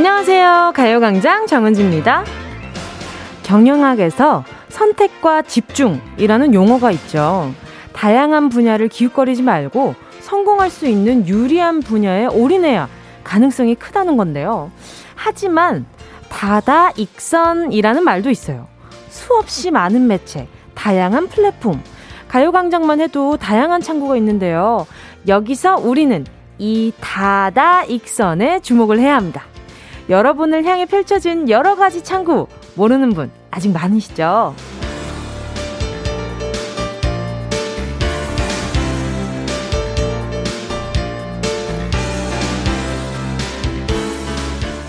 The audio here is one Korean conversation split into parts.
안녕하세요. 가요광장 정은지입니다. 경영학에서 선택과 집중이라는 용어가 있죠. 다양한 분야를 기웃거리지 말고 성공할 수 있는 유리한 분야에 올인해야 가능성이 크다는 건데요. 하지만 다다 익선이라는 말도 있어요. 수없이 많은 매체, 다양한 플랫폼, 가요광장만 해도 다양한 창구가 있는데요. 여기서 우리는 이 다다 익선에 주목을 해야 합니다. 여러분을 향해 펼쳐진 여러 가지 창구, 모르는 분 아직 많으시죠?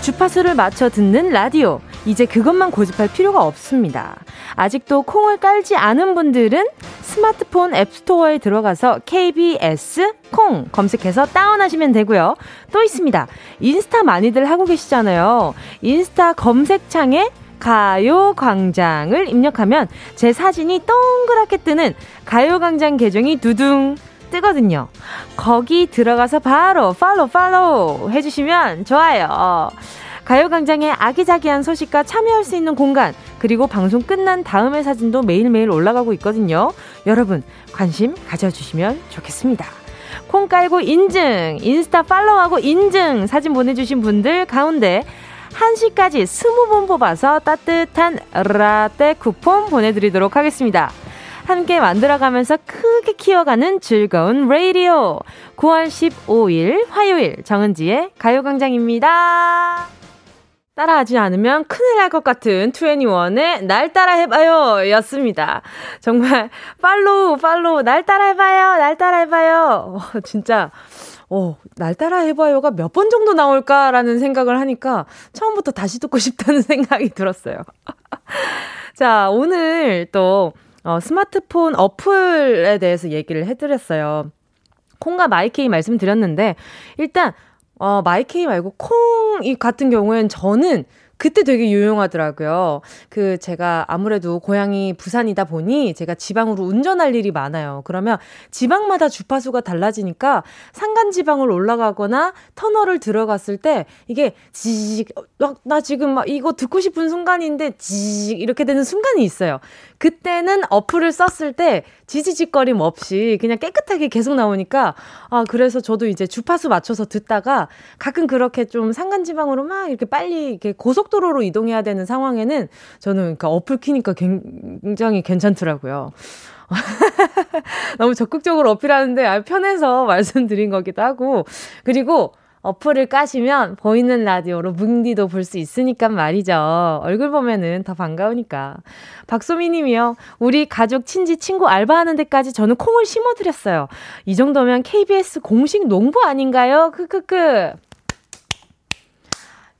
주파수를 맞춰 듣는 라디오. 이제 그것만 고집할 필요가 없습니다. 아직도 콩을 깔지 않은 분들은 스마트폰 앱스토어에 들어가서 KBS 콩 검색해서 다운하시면 되고요. 또 있습니다. 인스타 많이들 하고 계시잖아요. 인스타 검색창에 가요광장을 입력하면 제 사진이 동그랗게 뜨는 가요광장 계정이 두둥 뜨거든요. 거기 들어가서 바로 팔로우 팔로우 해주시면 좋아요. 가요광장의 아기자기한 소식과 참여할 수 있는 공간, 그리고 방송 끝난 다음의 사진도 매일매일 올라가고 있거든요. 여러분, 관심 가져주시면 좋겠습니다. 콩 깔고 인증, 인스타 팔로우하고 인증 사진 보내주신 분들 가운데 1시까지 20분 뽑아서 따뜻한 라떼 쿠폰 보내드리도록 하겠습니다. 함께 만들어가면서 크게 키워가는 즐거운 라디오. 9월 15일 화요일 정은지의 가요광장입니다. 따라하지 않으면 큰일 날 것 같은 21의 날 따라 해봐요 였습니다. 정말 follow follow 날 따라 해봐요 날 따라 해봐요 어, 진짜 어, 날 따라 해봐요가 몇 번 정도 나올까라는 생각을 하니까 처음부터 다시 듣고 싶다는 생각이 들었어요. 자, 오늘 또 어, 스마트폰 어플에 대해서 얘기를 해드렸어요. 콩과 마이케이 말씀드렸는데 일단 어, 마이케이 말고 콩이 같은 경우엔 저는 그때 되게 유용하더라고요. 그 제가 아무래도 고향이 부산이다 보니 제가 지방으로 운전할 일이 많아요. 그러면 지방마다 주파수가 달라지니까 산간 지방을 올라가거나 터널을 들어갔을 때 이게 지직 어, 나 지금 막 이거 듣고 싶은 순간인데 지직 이렇게 되는 순간이 있어요. 그때는 어플을 썼을 때 지지직거림 없이 그냥 깨끗하게 계속 나오니까 아 그래서 저도 이제 주파수 맞춰서 듣다가 가끔 그렇게 좀 산간 지방으로 막 이렇게 빨리 이렇게 고속 고속도로로 이동해야 되는 상황에는 저는 그러니까 어플 키니까 굉장히 괜찮더라고요. 너무 적극적으로 어필하는데 아, 편해서 말씀드린 거기도 하고 그리고 어플을 까시면 보이는 라디오로 뭉디도 볼 수 있으니까 말이죠. 얼굴 보면은 더 반가우니까. 박소미 님이요. 우리 가족, 친지, 친구 알바하는 데까지 저는 콩을 심어드렸어요. 이 정도면 KBS 공식 농부 아닌가요? 크크크.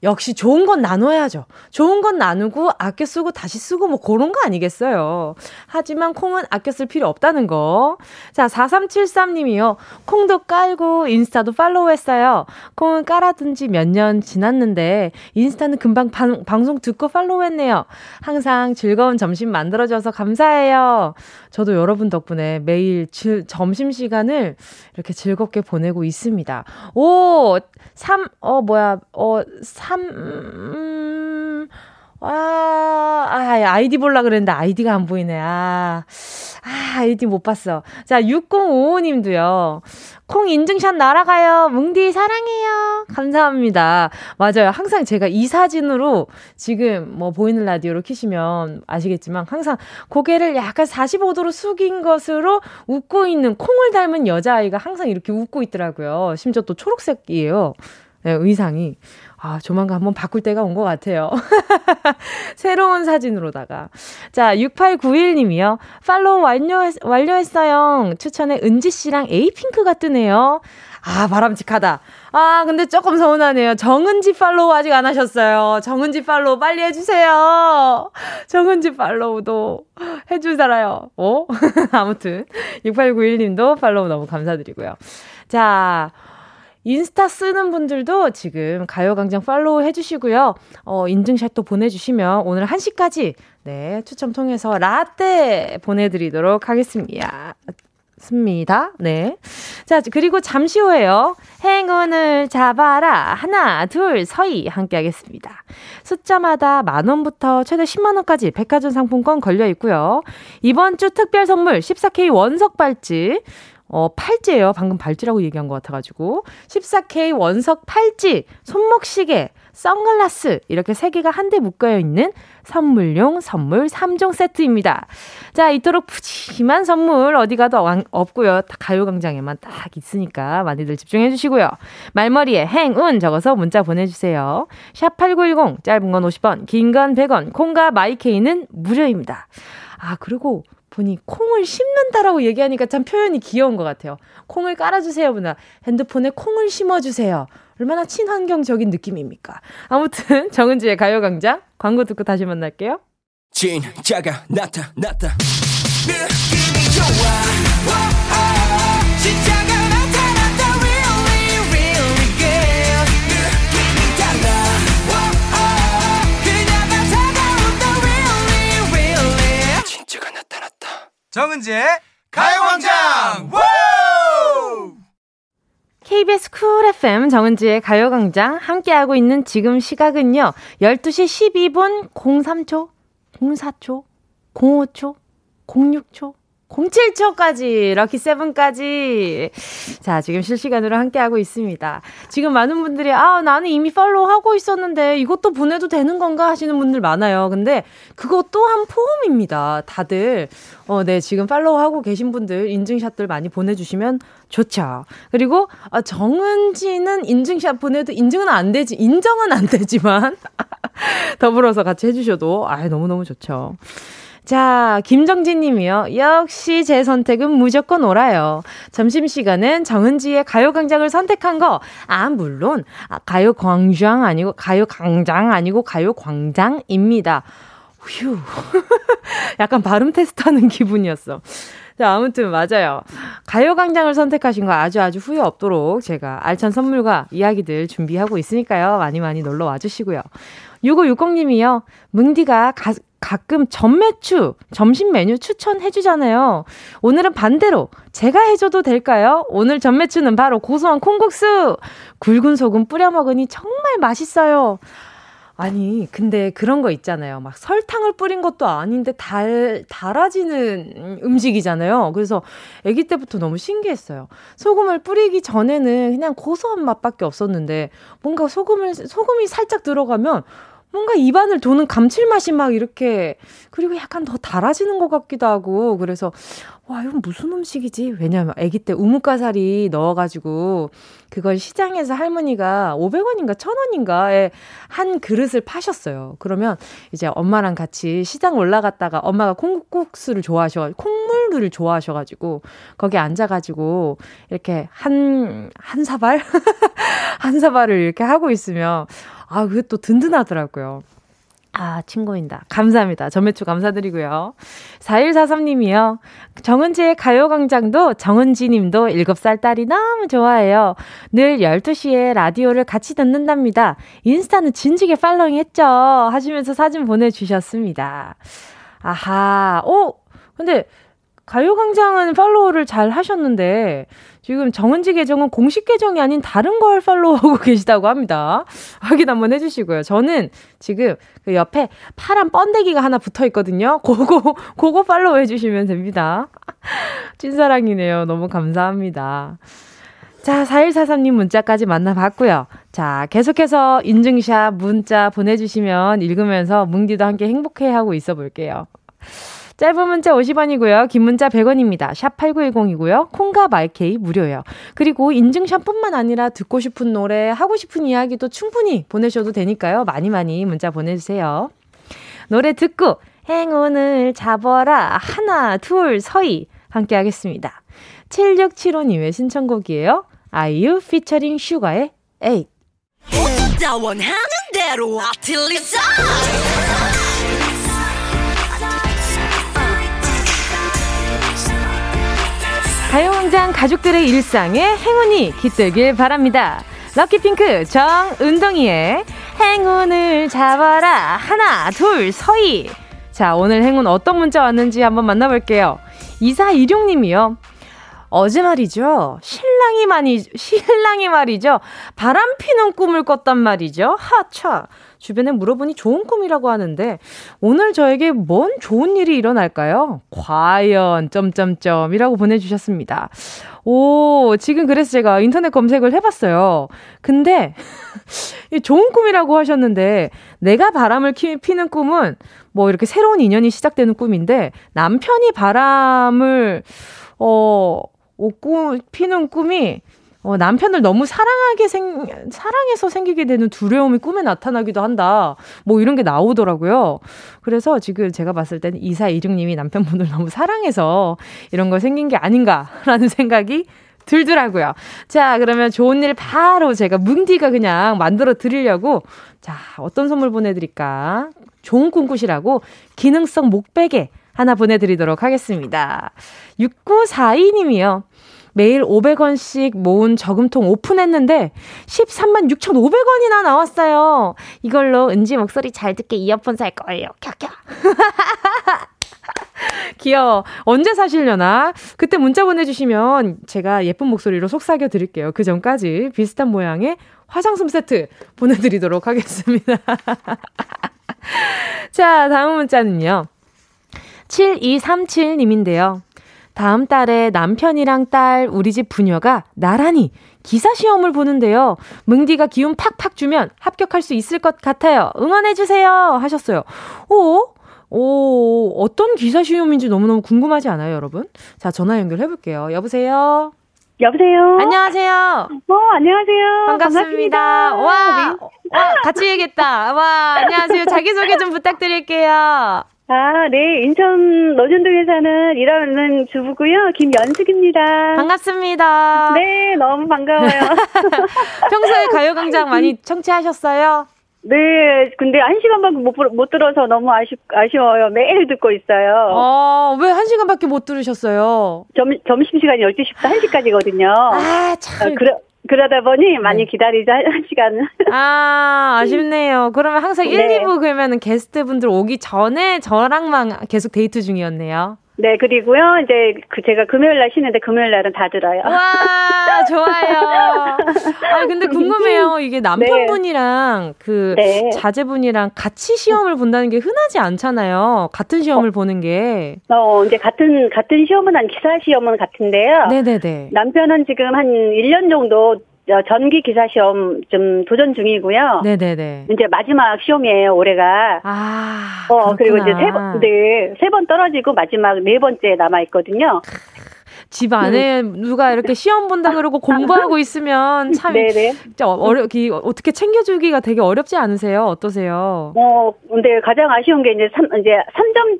역시 좋은 건 나눠야죠. 좋은 건 나누고 아껴 쓰고 다시 쓰고 뭐 그런 거 아니겠어요. 하지만 콩은 아껴 쓸 필요 없다는 거. 자, 4373님이요. 콩도 깔고 인스타도 팔로우 했어요. 콩은 깔아둔 지 몇 년 지났는데 인스타는 금방 방, 방송 듣고 팔로우 했네요. 항상 즐거운 점심 만들어줘서 감사해요. 저도 여러분 덕분에 매일 지, 점심시간을 이렇게 즐겁게 보내고 있습니다. 오, 3, 어, 뭐야, 어, 3, 음, 아, 아, 아이디 볼라 그랬는데 아이디가 안 보이네. 아, 아, 아이디 못 봤어. 자, 6055님도요. 콩 인증샷 날아가요. 뭉디 사랑해요. 감사합니다. 맞아요. 항상 제가 이 사진으로 지금 뭐 보이는 라디오로 키시면 아시겠지만 항상 고개를 약간 45도로 숙인 것으로 웃고 있는 콩을 닮은 여자아이가 항상 이렇게 웃고 있더라고요. 심지어 또 초록색이에요. 네, 의상이. 아, 조만간 한번 바꿀 때가 온 것 같아요. 새로운 사진으로다가. 자, 6891님이요. 팔로우 완료했, 완료했어요. 추천에 은지씨랑 에이핑크가 뜨네요. 아, 바람직하다. 아, 근데 조금 서운하네요. 정은지 팔로우 아직 안 하셨어요. 정은지 팔로우 빨리 해주세요. 정은지 팔로우도 해주잖아요. 어? 아무튼, 6891님도 팔로우 너무 감사드리고요. 자, 인스타 쓰는 분들도 지금 가요광장 팔로우 해주시고요. 어, 인증샷도 보내주시면 오늘 1시까지, 네, 추첨 통해서 라떼 보내드리도록 하겠습니다. 습니다. 네. 자, 그리고 잠시 후에요. 행운을 잡아라. 하나, 둘, 서희. 함께 하겠습니다. 숫자마다 만원부터 최대 10만원까지 백화점 상품권 걸려 있고요. 이번 주 특별 선물 14K 원석 발찌. 어, 팔찌예요. 방금 발찌라고 얘기한 것 같아가지고. 14K 원석 팔찌, 손목시계, 선글라스 이렇게 세 개가 한데 묶여 있는 선물용 선물 3종 세트입니다. 자, 이토록 푸짐한 선물 어디 가도 없고요. 가요광장에만 딱 있으니까 많이들 집중해 주시고요. 말머리에 행운 적어서 문자 보내주세요. 샵 8910 짧은 건 50원, 긴 건 100원, 콩과 마이케이는 무료입니다. 아, 그리고 보니 콩을 심는다라고 얘기하니까 참 표현이 귀여운 것 같아요. 콩을 깔아주세요, 보다 핸드폰에 콩을 심어주세요. 얼마나 친환경적인 느낌입니까? 아무튼 정은지의 가요광장 광고 듣고 다시 만날게요. 진짜가 나타났다. 느낌이 좋아. 정은지의 가요광장. KBS 쿨 FM 정은지의 가요광장 함께하고 있는 지금 시각은요. 12시 12분 03초, 04초, 05초, 06초, 07초까지, 럭키 세븐까지. 자, 지금 실시간으로 함께하고 있습니다. 지금 많은 분들이, 아, 나는 이미 팔로우 하고 있었는데 이것도 보내도 되는 건가 하시는 분들 많아요. 근데 그것 또한 포함입니다. 다들, 어, 네, 지금 팔로우 하고 계신 분들 인증샷들 많이 보내주시면 좋죠. 그리고, 아, 정은지는 인증샷 보내도 인증은 안 되지, 인정은 안 되지만, 더불어서 같이 해주셔도, 아, 너무 너무 좋죠. 자, 김정진 님이요. 역시 제 선택은 무조건 오라요. 점심시간은 정은지의 가요광장을 선택한 거. 아, 물론, 아, 가요광장 아니고, 가요광장 아니고, 가요광장입니다. 휴. 약간 발음 테스트 하는 기분이었어. 자, 아무튼 맞아요. 가요광장을 선택하신 거 아주 아주 후회 없도록 제가 알찬 선물과 이야기들 준비하고 있으니까요. 많이 많이 놀러 와주시고요. 6560님이요. 뭉디가 가, 가끔 전매추, 점심 메뉴 추천해주잖아요. 오늘은 반대로 제가 해줘도 될까요? 오늘 전매추는 바로 고소한 콩국수! 굵은 소금 뿌려 먹으니 정말 맛있어요. 아니, 근데 그런 거 있잖아요. 막 설탕을 뿌린 것도 아닌데 달, 달아지는 음식이잖아요. 그래서 아기 때부터 너무 신기했어요. 소금을 뿌리기 전에는 그냥 고소한 맛밖에 없었는데 뭔가 소금을, 소금이 살짝 들어가면 뭔가 입안을 도는 감칠맛이 막 이렇게 그리고 약간 더 달아지는 것 같기도 하고 그래서 와 이건 무슨 음식이지? 왜냐면 아기 때 우뭇가사리 넣어가지고 그걸 시장에서 할머니가 500원인가 1000원인가에 한 그릇을 파셨어요. 그러면 이제 엄마랑 같이 시장 올라갔다가 엄마가 콩국수를 좋아하셔 콩물을 좋아하셔가지고 거기 앉아가지고 이렇게 한한 사발 한 사발을 이렇게 하고 있으면 아, 그게 또 든든하더라고요. 아, 친구인다. 감사합니다. 전매추 감사드리고요. 4143님이요. 정은지의 가요광장도 정은지 님도 7살 딸이 너무 좋아해요. 늘 12시에 라디오를 같이 듣는답니다. 인스타는 진지게 팔로잉 했죠. 하시면서 사진 보내주셨습니다. 아하, 오! 근데 가요광장은 팔로우를 잘 하셨는데, 지금 정은지 계정은 공식 계정이 아닌 다른 걸 팔로우하고 계시다고 합니다. 확인 한번 해주시고요. 저는 지금 그 옆에 파란 번데기가 하나 붙어 있거든요. 그거, 그거 팔로우 해주시면 됩니다. 찐사랑이네요. 너무 감사합니다. 자, 4143님 문자까지 만나봤고요. 자, 계속해서 인증샷 문자 보내주시면 읽으면서 뭉디도 함께 행복해하고 있어 볼게요. 짧은 문자 50원이고요. 긴 문자 100원입니다. 샵 8910이고요. 콩과 마이케이 무료예요. 그리고 인증샷뿐만 아니라 듣고 싶은 노래, 하고 싶은 이야기도 충분히 보내셔도 되니까요. 많이 많이 문자 보내주세요. 노래 듣고 행운을 잡아라. 하나, 둘, 서희. 함께 하겠습니다. 7675님의 신청곡이에요. 아이유 피처링 슈가의 에잇. 원하는 대로 아틀리사 가요광장 가족들의 일상에 행운이 깃들길 바랍니다. 럭키핑크 정은동이의 행운을 잡아라 하나 둘 서희 자 오늘 행운 어떤 문자 왔는지 한번 만나볼게요. 2416님이요. 어제 말이죠. 신랑이 많이, 신랑이 말이죠. 바람 피는 꿈을 꿨단 말이죠. 하차. 주변에 물어보니 좋은 꿈이라고 하는데 오늘 저에게 뭔 좋은 일이 일어날까요? 과연 점점점이라고 보내주셨습니다. 오 지금 그래서 제가 인터넷 검색을 해봤어요. 근데 좋은 꿈이라고 하셨는데 내가 바람을 피는 꿈은 뭐 이렇게 새로운 인연이 시작되는 꿈인데 남편이 바람을 어, 오, 피는 꿈이 어, 남편을 너무 사랑하게 생, 사랑해서 생기게 되는 두려움이 꿈에 나타나기도 한다. 뭐 이런 게 나오더라고요. 그래서 지금 제가 봤을 때는 2426님이 남편분을 너무 사랑해서 이런 거 생긴 게 아닌가라는 생각이 들더라고요. 자, 그러면 좋은 일 바로 제가 뭉디가 그냥 만들어 드리려고 자, 어떤 선물 보내드릴까? 좋은 꿈 꾸시라고 기능성 목베개 하나 보내드리도록 하겠습니다. 6942님이요. 매일 500원씩 모은 저금통 오픈했는데 13만 6,500원이나 나왔어요. 이걸로 은지 목소리 잘 듣게 이어폰 살 거예요. 캬캬. 귀여워. 언제 사시려나? 그때 문자 보내주시면 제가 예쁜 목소리로 속삭여 드릴게요. 그 전까지 비슷한 모양의 화장솜 세트 보내드리도록 하겠습니다. 자, 다음 문자는요. 7237님인데요. 다음 달에 남편이랑 딸, 우리 집 부녀가 나란히 기사 시험을 보는데요. 뭉디가 기운 팍팍 주면 합격할 수 있을 것 같아요. 응원해주세요. 하셨어요. 오, 오, 어떤 기사 시험인지 너무너무 궁금하지 않아요, 여러분? 자, 전화 연결해볼게요. 여보세요? 여보세요? 안녕하세요? 어, 안녕하세요. 반갑습니다. 반갑습니다. 와, 네. 와, 같이 얘기했다. 와, 안녕하세요. 자기소개 좀 부탁드릴게요. 아, 네. 인천 노전동에 사는 일하는 주부고요. 김연숙입니다. 반갑습니다. 네, 너무 반가워요. 평소에 가요광장 많이 청취하셨어요? 네, 근데 한 시간밖에 못, 못 들어서 너무 아쉽, 아쉬워요. 매일 듣고 있어요. 어, 왜한 시간밖에 못 들으셨어요? 점, 점심시간이 12시부터 1시까지거든요. 아, 참. 어, 그러, 그러다 보니 많이 네. 기다리자 한 시간. 아 아쉽네요. 그러면 항상 1, 네. 2부 그러면은 게스트분들 오기 전에 저랑만 계속 데이트 중이었네요. 네, 그리고요, 이제, 그, 제가 금요일 날 쉬는데 금요일 날은 다 들어요. 와, 좋아요. 아, 근데 궁금해요. 이게 남편분이랑 네. 그 네. 자제분이랑 같이 시험을 본다는 게 흔하지 않잖아요. 같은 시험을 어, 보는 게. 어, 이제 같은, 같은 시험은 한 기사 시험은 같은데요. 네네네. 남편은 지금 한 1년 정도 전기 기사 시험 좀 도전 중이고요. 네네네. 이제 마지막 시험이에요, 올해가. 아. 어, 그렇구나. 그리고 이제 세 번, 네, 세 번 떨어지고 마지막 네 번째 남아 있거든요. 집 안에 음. 누가 이렇게 시험 본다 그러고 공부하고 있으면 참 네네. 어려 기 어떻게 챙겨주기가 되게 어렵지 않으세요? 어떠세요? 어 근데 가장 아쉬운 게 이제 3 이제 3점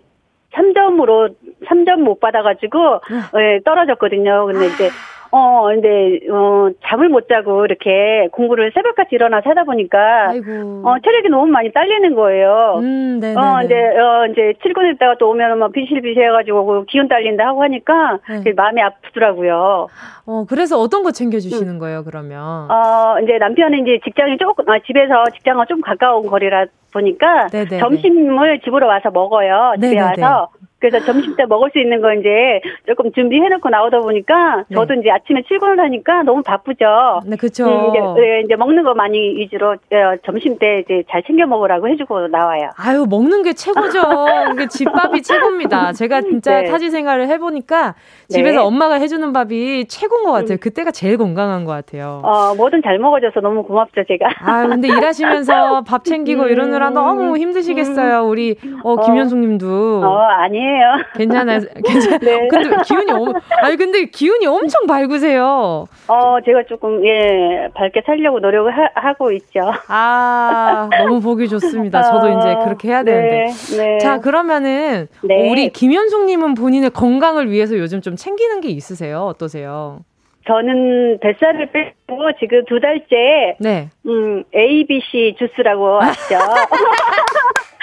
3점으로 3점 못 받아가지고 네, 떨어졌거든요. 근데 이제 어, 근데, 어, 잠을 못 자고 이렇게 공부를 새벽까지 일어나서 하다 보니까, 아이고. 어, 체력이 너무 많이 딸리는 거예요. 음, 네. 어, 이제, 어, 이제 출근했다가 또 오면은 막 비실비실 해가지고 그 기운 딸린다 하고 하니까, 네. 마음이 아프더라고요. 어, 그래서 어떤 거 챙겨주시는 음. 거예요, 그러면? 어, 이제 남편은 이제 직장이 조금, 아, 집에서 직장과 좀 가까운 거리라 보니까, 네네네. 점심을 집으로 와서 먹어요. 집에 네네네. 와서. 그래서 점심 때 먹을 수 있는 거 이제 조금 준비해놓고 나오다 보니까 네. 저도 이제 아침에 출근을 하니까 너무 바쁘죠. 네, 그렇죠. 음, 이제, 네, 이제 먹는 거 많이 위주로 어, 점심 때 이제 잘 챙겨 먹으라고 해주고 나와요. 아유 먹는 게 최고죠. 이게 집밥이 최고입니다. 제가 진짜 네. 타지 생활을 해보니까 집에서 네. 엄마가 해주는 밥이 최고인 것 같아요. 음. 그때가 제일 건강한 것 같아요. 어, 뭐든 잘 먹어줘서 너무 고맙죠, 제가. 아, 근데 일하시면서 밥 챙기고 음. 이러느라 너무 힘드시겠어요. 우리 어, 김현숙 님도. 어, 아니에요. 아니에요. 괜찮아요. 괜찮. 네. 근데 기운이 엄, 아니 근데 기운이 엄청 밝으세요. 어, 제가 조금 예 밝게 살려고 노력을 하, 고 있죠. 아, 너무 보기 좋습니다. 저도 어, 이제 그렇게 해야 되는데. 네, 네. 자, 그러면은 네. 우리 김현숙님은 본인의 건강을 위해서 요즘 좀 챙기는 게 있으세요? 어떠세요? 저는 뱃살을 빼고 지금 두 달째 네. 음, ABC 주스라고 아시죠?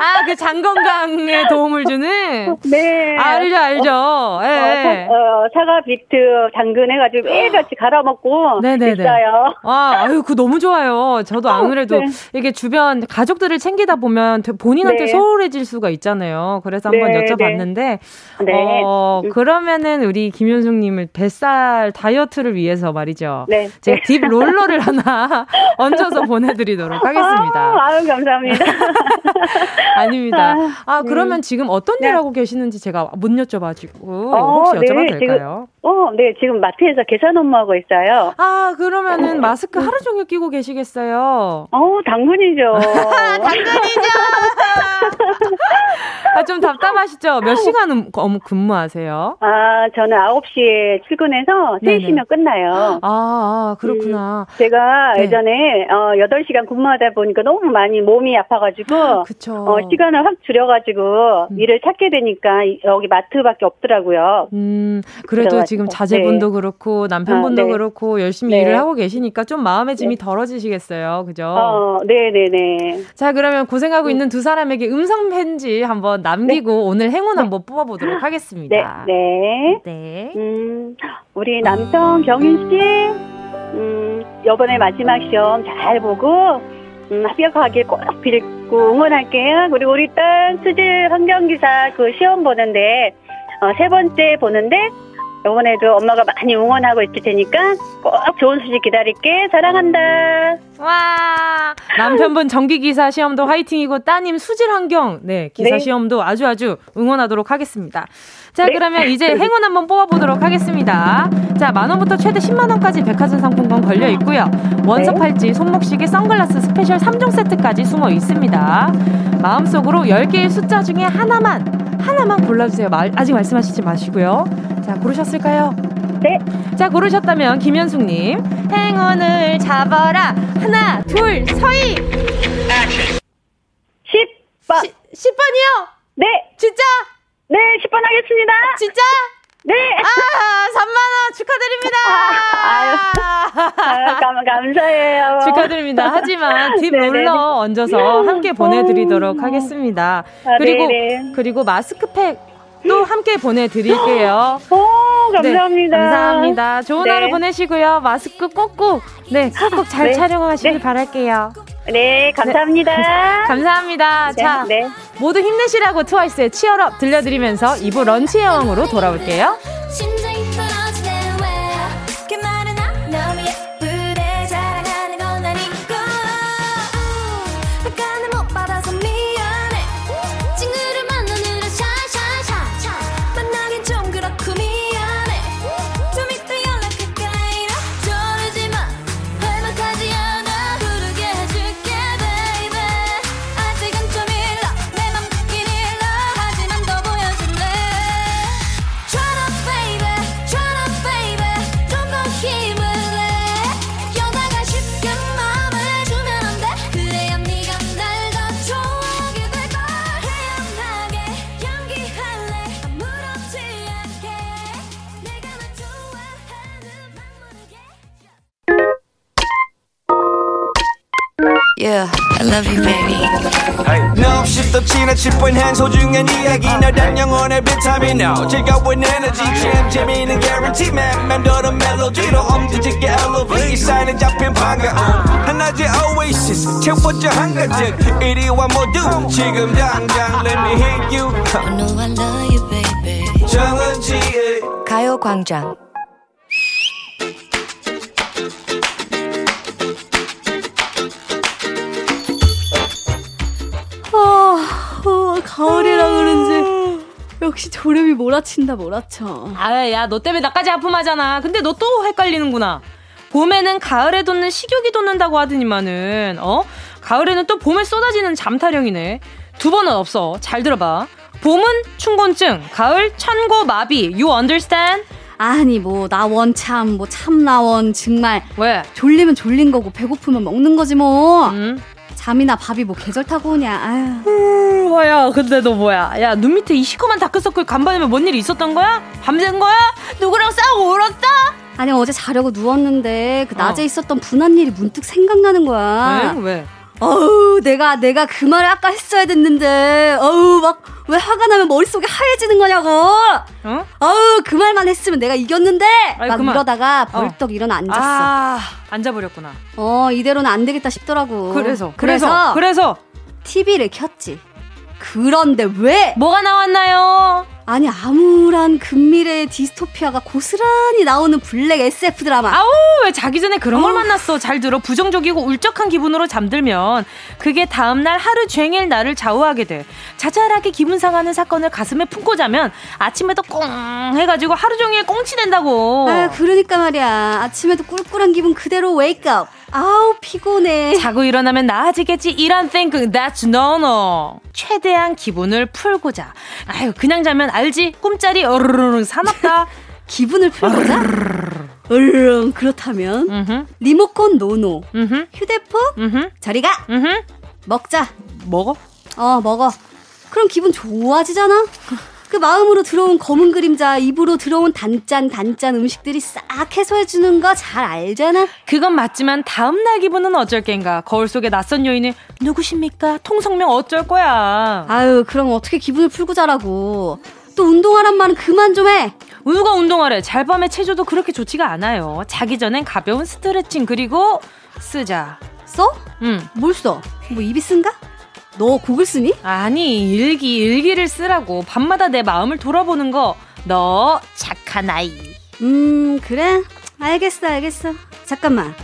아, 그 장 건강에 도움을 주는? 네. 알죠, 알죠. 어, 예. 어, 어, 사과 비트 당근 해가지고 매일같이 갈아 먹고. 네네네. 있어요. 아, 아유, 그 너무 좋아요. 저도 어, 아무래도 네. 이게 주변 가족들을 챙기다 보면 본인한테 네. 소홀해질 수가 있잖아요. 그래서 한번 네, 여쭤봤는데. 네. 어, 음. 그러면은 우리 김윤숙님을 뱃살 다이어트를 위해서 말이죠. 네. 제가 딥 롤러를 하나 얹어서 보내드리도록 하겠습니다. 아, 아유, 감사합니다. 아닙니다. 아, 음. 그러면 지금 어떤 일 하고 계시는지 제가 못 여쭤봐가지고 어, 혹시 여쭤봐도 네, 될까요? 어, 네, 지금 마트에서 계산 업무하고 있어요. 아, 그러면은 마스크 하루 종일 끼고 계시겠어요? 어, 당근이죠. 당근이죠! 아, 좀 답답하시죠? 몇 시간 근무하세요? 아, 저는 9시에 출근해서 3시면 끝나요. 아, 아 그렇구나. 음, 제가 네. 예전에 어, 8시간 근무하다 보니까 너무 많이 몸이 아파가지고 그쵸. 어, 시간을 확 줄여가지고 음. 일을 찾게 되니까 여기 마트밖에 없더라고요. 음, 그래도 지금 자제분도 네. 그렇고 남편분도 아, 네. 그렇고 열심히 네. 일을 하고 계시니까 좀 마음의 짐이 네. 덜어지시겠어요. 그죠? 어, 네 네 네. 자, 그러면 고생하고 음. 있는 두 사람에게 음성 편지 한번 남기고 네. 오늘 행운 한번 뽑아 보도록 하겠습니다. 네. 네. 네. 음, 우리 남성 경윤 씨, 음, 요번에 마지막 시험 잘 보고, 음, 합격하길 꼭 빌고 응원할게요. 그리고 우리 딸 수질 환경기사 그 시험 보는데, 어, 세 번째 보는데, 이번에도 엄마가 많이 응원하고 있을 테니까 꼭 좋은 소식 기다릴게. 사랑한다. 와 남편분 전기기사 시험도 화이팅이고 따님 수질 환경 네 기사 네. 시험도 아주 아주 응원하도록 하겠습니다. 자 네. 그러면 이제 행운 한번 뽑아보도록 하겠습니다. 자 만원부터 최대 10만원까지 백화점 상품권 걸려 있고요. 원석 네. 팔찌, 손목시계, 선글라스 스페셜 3종 세트까지 숨어 있습니다. 마음속으로 10개의 숫자 중에 하나만 하나만 골라주세요. 말, 아직 말씀하시지 마시고요. 자, 고르셨을까요? 네. 자, 고르셨다면 김현숙님. 행운을 잡아라. 하나, 둘, 서희. 10번. 10, 번이요 네. 진짜? 네, 10번 하겠습니다. 진짜? 네. 아, 3만 원 축하드립니다. 아, 아유, 감, 감사해요. 축하드립니다. 하지만 딥 롤러 얹어서 함께 보내드리도록 음. 하겠습니다. 아, 그리고, 네네. 그리고 마스크팩 또 함께 보내드릴게요. 오, 감사합니다. 네, 감사합니다. 좋은 네. 하루 보내시고요. 마스크 꼭꼭, 네, 꼭꼭 잘 네. 촬영하시길 네. 바랄게요. 네, 감사합니다. 네, 감사합니다. 네, 자, 네. 모두 힘내시라고 트와이스의 치얼업 들려드리면서 2부 런치 여왕으로 돌아올게요. Love you, baby. No, shift the china chip when hands hold you and 이야기 너란 영혼의 비타민 now. 즐거운 에너지 jam 재미있는 guarantee man. 맴도는 멜로디로 엄지짓게 elevate. 이 사인은 잡힌 반가움. 하나의 oasis 채워져 한가득. 이리와 모두 지금 당장 let me hit you. I know I love you, baby. 정은지의 가요광장. 가을이라 그런지 역시 졸음이 몰아친다 몰아쳐. 아야 너 때문에 나까지 아픔하잖아. 근데 너 또 헷갈리는구나. 봄에는 가을에 돋는 식욕이 돋는다고 하더니만은 어 가을에는 또 봄에 쏟아지는 잠타령이네. 두 번은 없어. 잘 들어봐. 봄은 춘곤증, 가을 천고 마비. You understand? 아니 뭐 나원 참뭐 참나원 정말 왜 졸리면 졸린 거고 배고프면 먹는 거지 뭐. 음. 잠이나 밥이 뭐 계절 타고 오냐. 아유. 뭐야? 근데 너 뭐야? 야, 눈 밑에 이 시커먼 다크서클 간밤에면 뭔 일이 있었던 거야? 밤샌 거야? 누구랑 싸우고 울었어? 아니 어제 자려고 누웠는데 그 낮에 어. 있었던 분한 일이 문득 생각나는 거야. 왜? 왜? 어우, 내가, 내가 그 말을 아까 했어야 됐는데, 어우, 막, 왜 화가 나면 머릿속이 하얘지는 거냐고! 어? 어우, 그 말만 했으면 내가 이겼는데! 아이, 막 그만. 이러다가 어. 벌떡 어. 일어나 앉았어. 아, 앉아버렸구나. 어, 이대로는 안 되겠다 싶더라고. 그래서, 그래서, 그래서, 그래서. TV를 켰지. 그런데 왜? 뭐가 나왔나요? 아니 암울한 금미래의 디스토피아가 고스란히 나오는 블랙 SF 드라마. 아우 왜 자기 전에 그런 걸 어. 만났어? 잘 들어 부정적이고 울적한 기분으로 잠들면 그게 다음날 하루 종일 나를 좌우하게 돼. 자잘하게 기분 상하는 사건을 가슴에 품고 자면 아침에도 꽁 해가지고 하루 종일 꽁치 된다고. 아 그러니까 말이야 아침에도 꿀꿀한 기분 그대로 wake up. 아우 피곤해. 자고 일어나면 나아지겠지. 이런 think that's no no. 최대한 기분을 풀고자. 아유 그냥 자면 알지. 꿈자리 어르르르 사납다. 기분을 풀고자. 얼른 그렇다면 음흠. 리모컨 no no. 음흠. 휴대폰 음흠. 저리 가. 먹자. 먹어? 어 먹어. 그럼 기분 좋아지잖아. 그 마음으로 들어온 검은 그림자, 입으로 들어온 단짠 단짠 음식들이 싹 해소해 주는 거 잘 알잖아? 그건 맞지만 다음 날 기분은 어쩔 겐가? 거울 속에 낯선 여인이 누구십니까? 통성명 어쩔 거야? 아유, 그럼 어떻게 기분을 풀고 자라고. 또 운동하란 말은 그만 좀 해! 누가 운동하래? 잘밤에 체조도 그렇게 좋지가 않아요. 자기 전엔 가벼운 스트레칭 그리고 쓰자. 써? 응. 뭘 써? 뭐 입이 쓴가? 너 곡을 쓰니? 아니, 일기, 일기를 쓰라고. 밤마다 내 마음을 돌아보는 거. 너 착한 아이. 음, 그래? 알겠어, 알겠어. 잠깐만.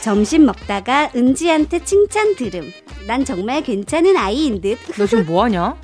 점심 먹다가 은지한테 칭찬 들음. 난 정말 괜찮은 아이인 듯. 너 지금 뭐 하냐?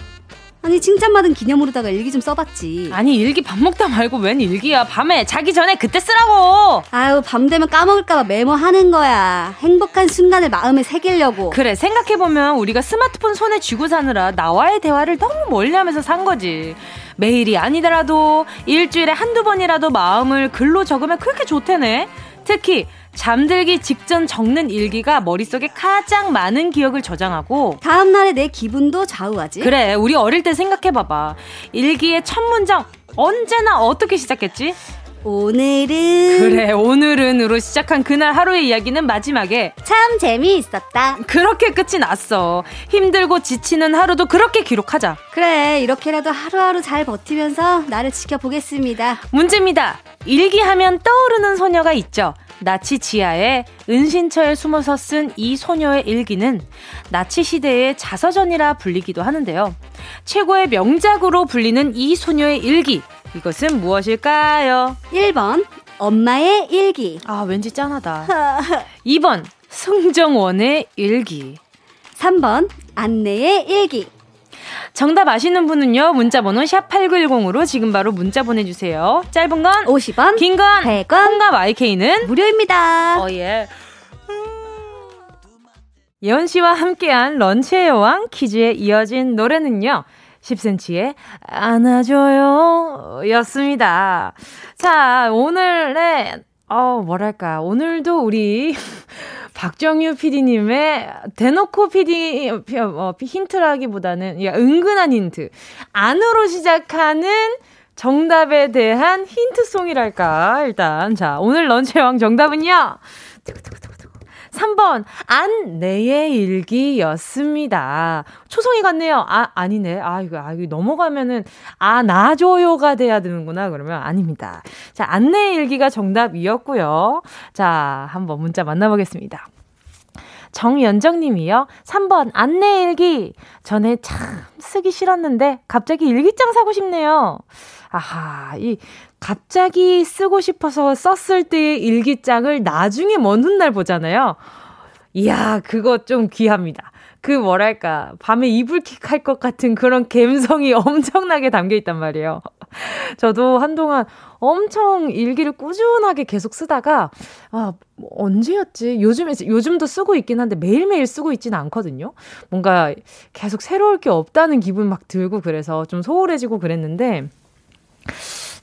아니 칭찬받은 기념으로다가 일기 좀 써봤지. 아니 일기 밥 먹다 말고 웬 일기야. 밤에 자기 전에 그때 쓰라고. 아유 밤 되면 까먹을까봐 메모하는 거야. 행복한 순간을 마음에 새기려고. 그래 생각해 보면 우리가 스마트폰 손에 쥐고 사느라 나와의 대화를 너무 멀리하면서 산 거지. 매일이 아니더라도 일주일에 한두 번이라도 마음을 글로 적으면 그렇게 좋대네. 특히 잠들기 직전 적는 일기가 머릿속에 가장 많은 기억을 저장하고 다음날의 내 기분도 좌우하지. 그래, 우리 어릴 때 생각해봐봐. 일기의 첫 문장 언제나 어떻게 시작했지? 오늘은 그래 오늘은으로 시작한 그날 하루의 이야기는 마지막에 참 재미있었다. 그렇게 끝이 났어. 힘들고 지치는 하루도 그렇게 기록하자. 그래 이렇게라도 하루하루 잘 버티면서 나를 지켜보겠습니다. 문제입니다. 일기하면 떠오르는 소녀가 있죠. 나치 지하에 은신처에 숨어서 쓴 이 소녀의 일기는 나치 시대의 자서전이라 불리기도 하는데요. 최고의 명작으로 불리는 이 소녀의 일기. 이것은 무엇일까요? 1번, 엄마의 일기. 아, 왠지 짠하다. 2번, 승정원의 일기. 3번, 안내의 일기. 정답 아시는 분은요, 문자 번호 샵8910으로 지금 바로 문자 보내 주세요. 짧은 건 50원, 긴 건 100원, 콩과 YK는 무료입니다. 어, 예. 예원 씨와 함께한 런치의 여왕 퀴즈에 이어진 노래는요. 10cm의 안아줘요 였습니다. 자, 오늘의, 어, 뭐랄까. 오늘도 우리 박정유 PD님의 대놓고 PD 어, 힌트라기보다는 야, 은근한 힌트. 안으로 시작하는 정답에 대한 힌트송이랄까. 일단 자 오늘 런치왕 정답은요. 3번 안내의 일기였습니다. 초성이 같네요. 아 아니네. 아 이거 아 이거 넘어가면은 아 나줘요가 돼야 되는구나. 그러면 아닙니다. 자 안내의 일기가 정답이었고요. 자 한번 문자 만나보겠습니다. 정연정 님이요. 3번 안내 일기. 전에 참 쓰기 싫었는데 갑자기 일기장 사고 싶네요. 아하, 이 갑자기 쓰고 싶어서 썼을 때의 일기장을 나중에 먼 훗날 보잖아요. 이야, 그거 좀 귀합니다. 그 뭐랄까, 밤에 이불킥 할 것 같은 그런 감성이 엄청나게 담겨 있단 말이에요. 저도 한동안 엄청 일기를 꾸준하게 계속 쓰다가, 아, 뭐 언제였지? 요즘에, 요즘도 쓰고 있긴 한데 매일매일 쓰고 있지는 않거든요. 뭔가 계속 새로울 게 없다는 기분 막 들고 그래서 좀 소홀해지고 그랬는데,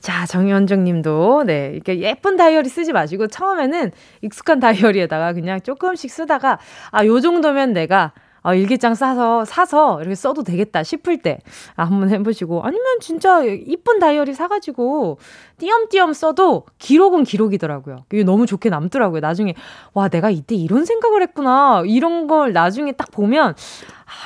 자, 정현정 님도, 네, 이렇게 예쁜 다이어리 쓰지 마시고, 처음에는 익숙한 다이어리에다가 그냥 조금씩 쓰다가, 아, 요 정도면 내가, 아, 일기장 싸서, 사서 이렇게 써도 되겠다 싶을 때 아, 한번 해보시고 아니면 진짜 이쁜 다이어리 사가지고 띄엄띄엄 써도 기록은 기록이더라고요. 이게 너무 좋게 남더라고요. 나중에 와, 내가 이때 이런 생각을 했구나. 이런 걸 나중에 딱 보면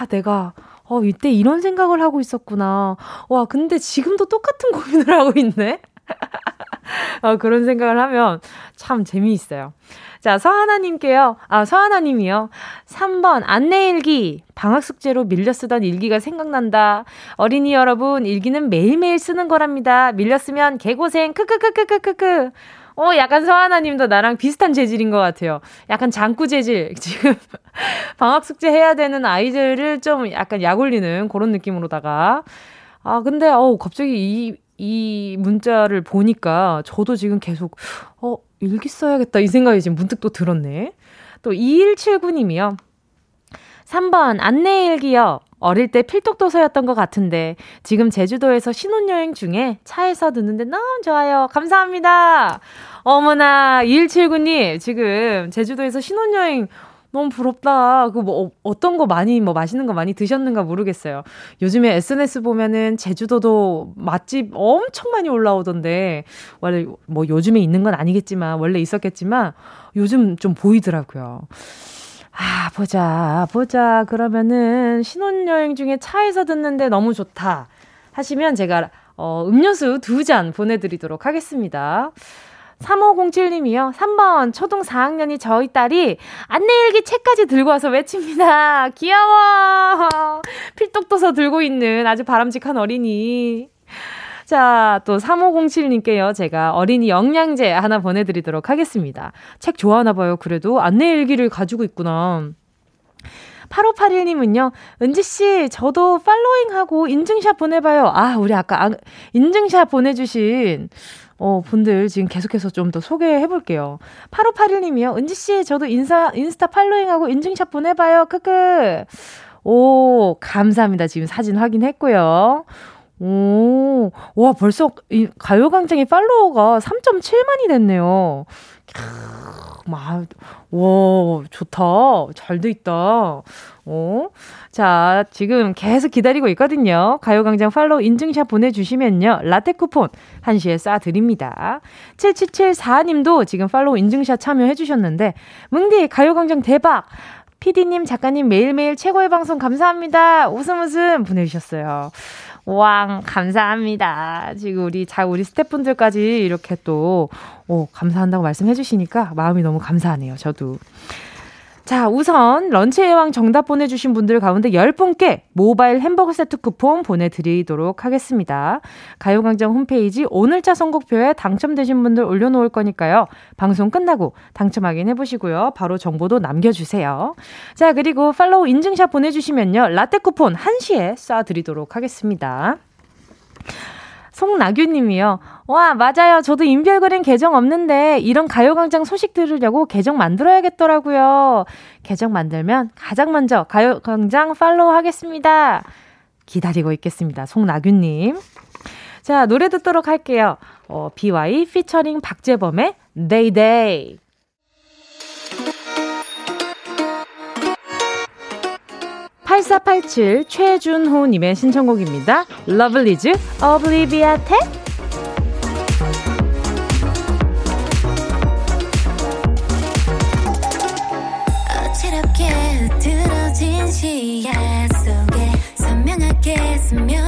아, 내가 어, 이때 이런 생각을 하고 있었구나. 와, 근데 지금도 똑같은 고민을 하고 있네? 어, 그런 생각을 하면 참 재미있어요. 자, 서하나님께요. 아, 서하나님이요. 3번, 안내일기. 방학 숙제로 밀려 쓰던 일기가 생각난다. 어린이 여러분, 일기는 매일매일 쓰는 거랍니다. 밀렸으면 개고생, 크크크크크크크. 어, 약간 서하나님도 나랑 비슷한 재질인 것 같아요. 약간 장구 재질. 지금 방학 숙제 해야 되는 아이들을 좀 약간 약 올리는 그런 느낌으로다가. 아, 근데, 어우, 갑자기 이, 이 문자를 보니까 저도 지금 계속, 어, 일기 써야겠다. 이 생각이 지금 문득 또 들었네. 또 2179님이요. 3번, 안내일기요. 어릴 때 필독도서였던 것 같은데, 지금 제주도에서 신혼여행 중에 차에서 듣는데 너무 좋아요. 감사합니다. 어머나, 2179님, 지금 제주도에서 신혼여행 너무 부럽다. 그 뭐 어떤 거 많이 뭐 맛있는 거 많이 드셨는가 모르겠어요. 요즘에 SNS 보면은 제주도도 맛집 엄청 많이 올라오던데 원래 뭐 요즘에 있는 건 아니겠지만 원래 있었겠지만 요즘 좀 보이더라고요. 아, 보자. 보자. 그러면은 신혼여행 중에 차에서 듣는데 너무 좋다. 하시면 제가 어 음료수 두 잔 보내 드리도록 하겠습니다. 3507님이요. 3번 초등 4학년이 저희 딸이 안내일기 책까지 들고 와서 외칩니다. 귀여워. 필독도서 들고 있는 아주 바람직한 어린이. 자, 또 3507님께요. 제가 어린이 영양제 하나 보내드리도록 하겠습니다. 책 좋아하나 봐요. 그래도 안내일기를 가지고 있구나. 8581님은요, 은지씨, 저도 팔로잉하고 인증샷 보내봐요. 아, 우리 아까 아, 인증샷 보내주신 어, 분들 지금 계속해서 좀 더 소개해 볼게요. 8581님이요. 은지씨, 저도 인사, 인스타 팔로잉하고 인증샷 보내봐요. 크크. 오, 감사합니다. 지금 사진 확인했고요. 오, 와, 벌써 이 가요광장의 팔로워가 3.7만이 됐네요. 막, 와, 좋다. 잘 돼 있다. 어? 자, 지금 계속 기다리고 있거든요. 가요광장 팔로우 인증샷 보내주시면요. 라떼 쿠폰 한시에 쏴드립니다. 7774님도 지금 팔로우 인증샷 참여해주셨는데, 뭉디, 가요광장 대박! 피디님, 작가님 매일매일 최고의 방송 감사합니다. 웃음 웃음 보내주셨어요. 왕, 감사합니다. 지금 우리, 자, 우리 스태프분들까지 이렇게 또, 오, 감사한다고 말씀해 주시니까 마음이 너무 감사하네요. 저도. 자, 우선 런치의 왕 정답 보내주신 분들 가운데 10분께 모바일 햄버거 세트 쿠폰 보내드리도록 하겠습니다. 가요광장 홈페이지 오늘자 선곡표에 당첨되신 분들 올려놓을 거니까요. 방송 끝나고 당첨 확인해보시고요. 바로 정보도 남겨주세요. 자, 그리고 팔로우 인증샷 보내주시면요. 라떼 쿠폰 1시에 쏴드리도록 하겠습니다. 송나규님이요. 와, 맞아요. 저도 인별그램 계정 없는데 이런 가요광장 소식 들으려고 계정 만들어야겠더라고요. 계정 만들면 가장 먼저 가요광장 팔로우 하겠습니다. 기다리고 있겠습니다. 송나규님. 자, 노래 듣도록 할게요. 어, 비와이 피처링 박재범의 Day. 8487 최준호님의 신청곡입니다. 러블리즈 Obliviate 어지럽게 들어진 시야 속에 선명하게 스며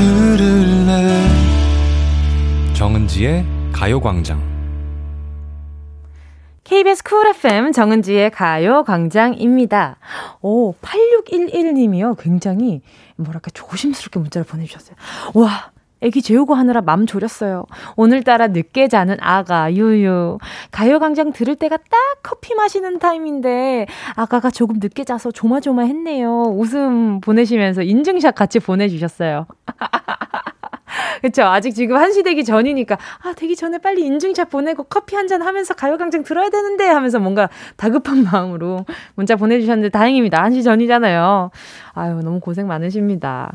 들을래 정은지의 가요광장 KBS 쿨 FM 정은지의 가요광장입니다. 오, 8611님이요. 굉장히, 뭐랄까, 조심스럽게 문자를 보내주셨어요. 와, 애기 재우고 하느라 맘 졸였어요. 오늘따라 늦게 자는 아가, 유유. 가요광장 들을 때가 딱 커피 마시는 타임인데, 아가가 조금 늦게 자서 조마조마 했네요. 웃음 보내시면서 인증샷 같이 보내주셨어요. 그쵸. 아직 지금 한시 되기 전이니까, 아, 되기 전에 빨리 인증샷 보내고 커피 한 잔 하면서 가요광장 들어야 되는데 하면서 뭔가 다급한 마음으로 문자 보내주셨는데 다행입니다. 한시 전이잖아요. 아유, 너무 고생 많으십니다.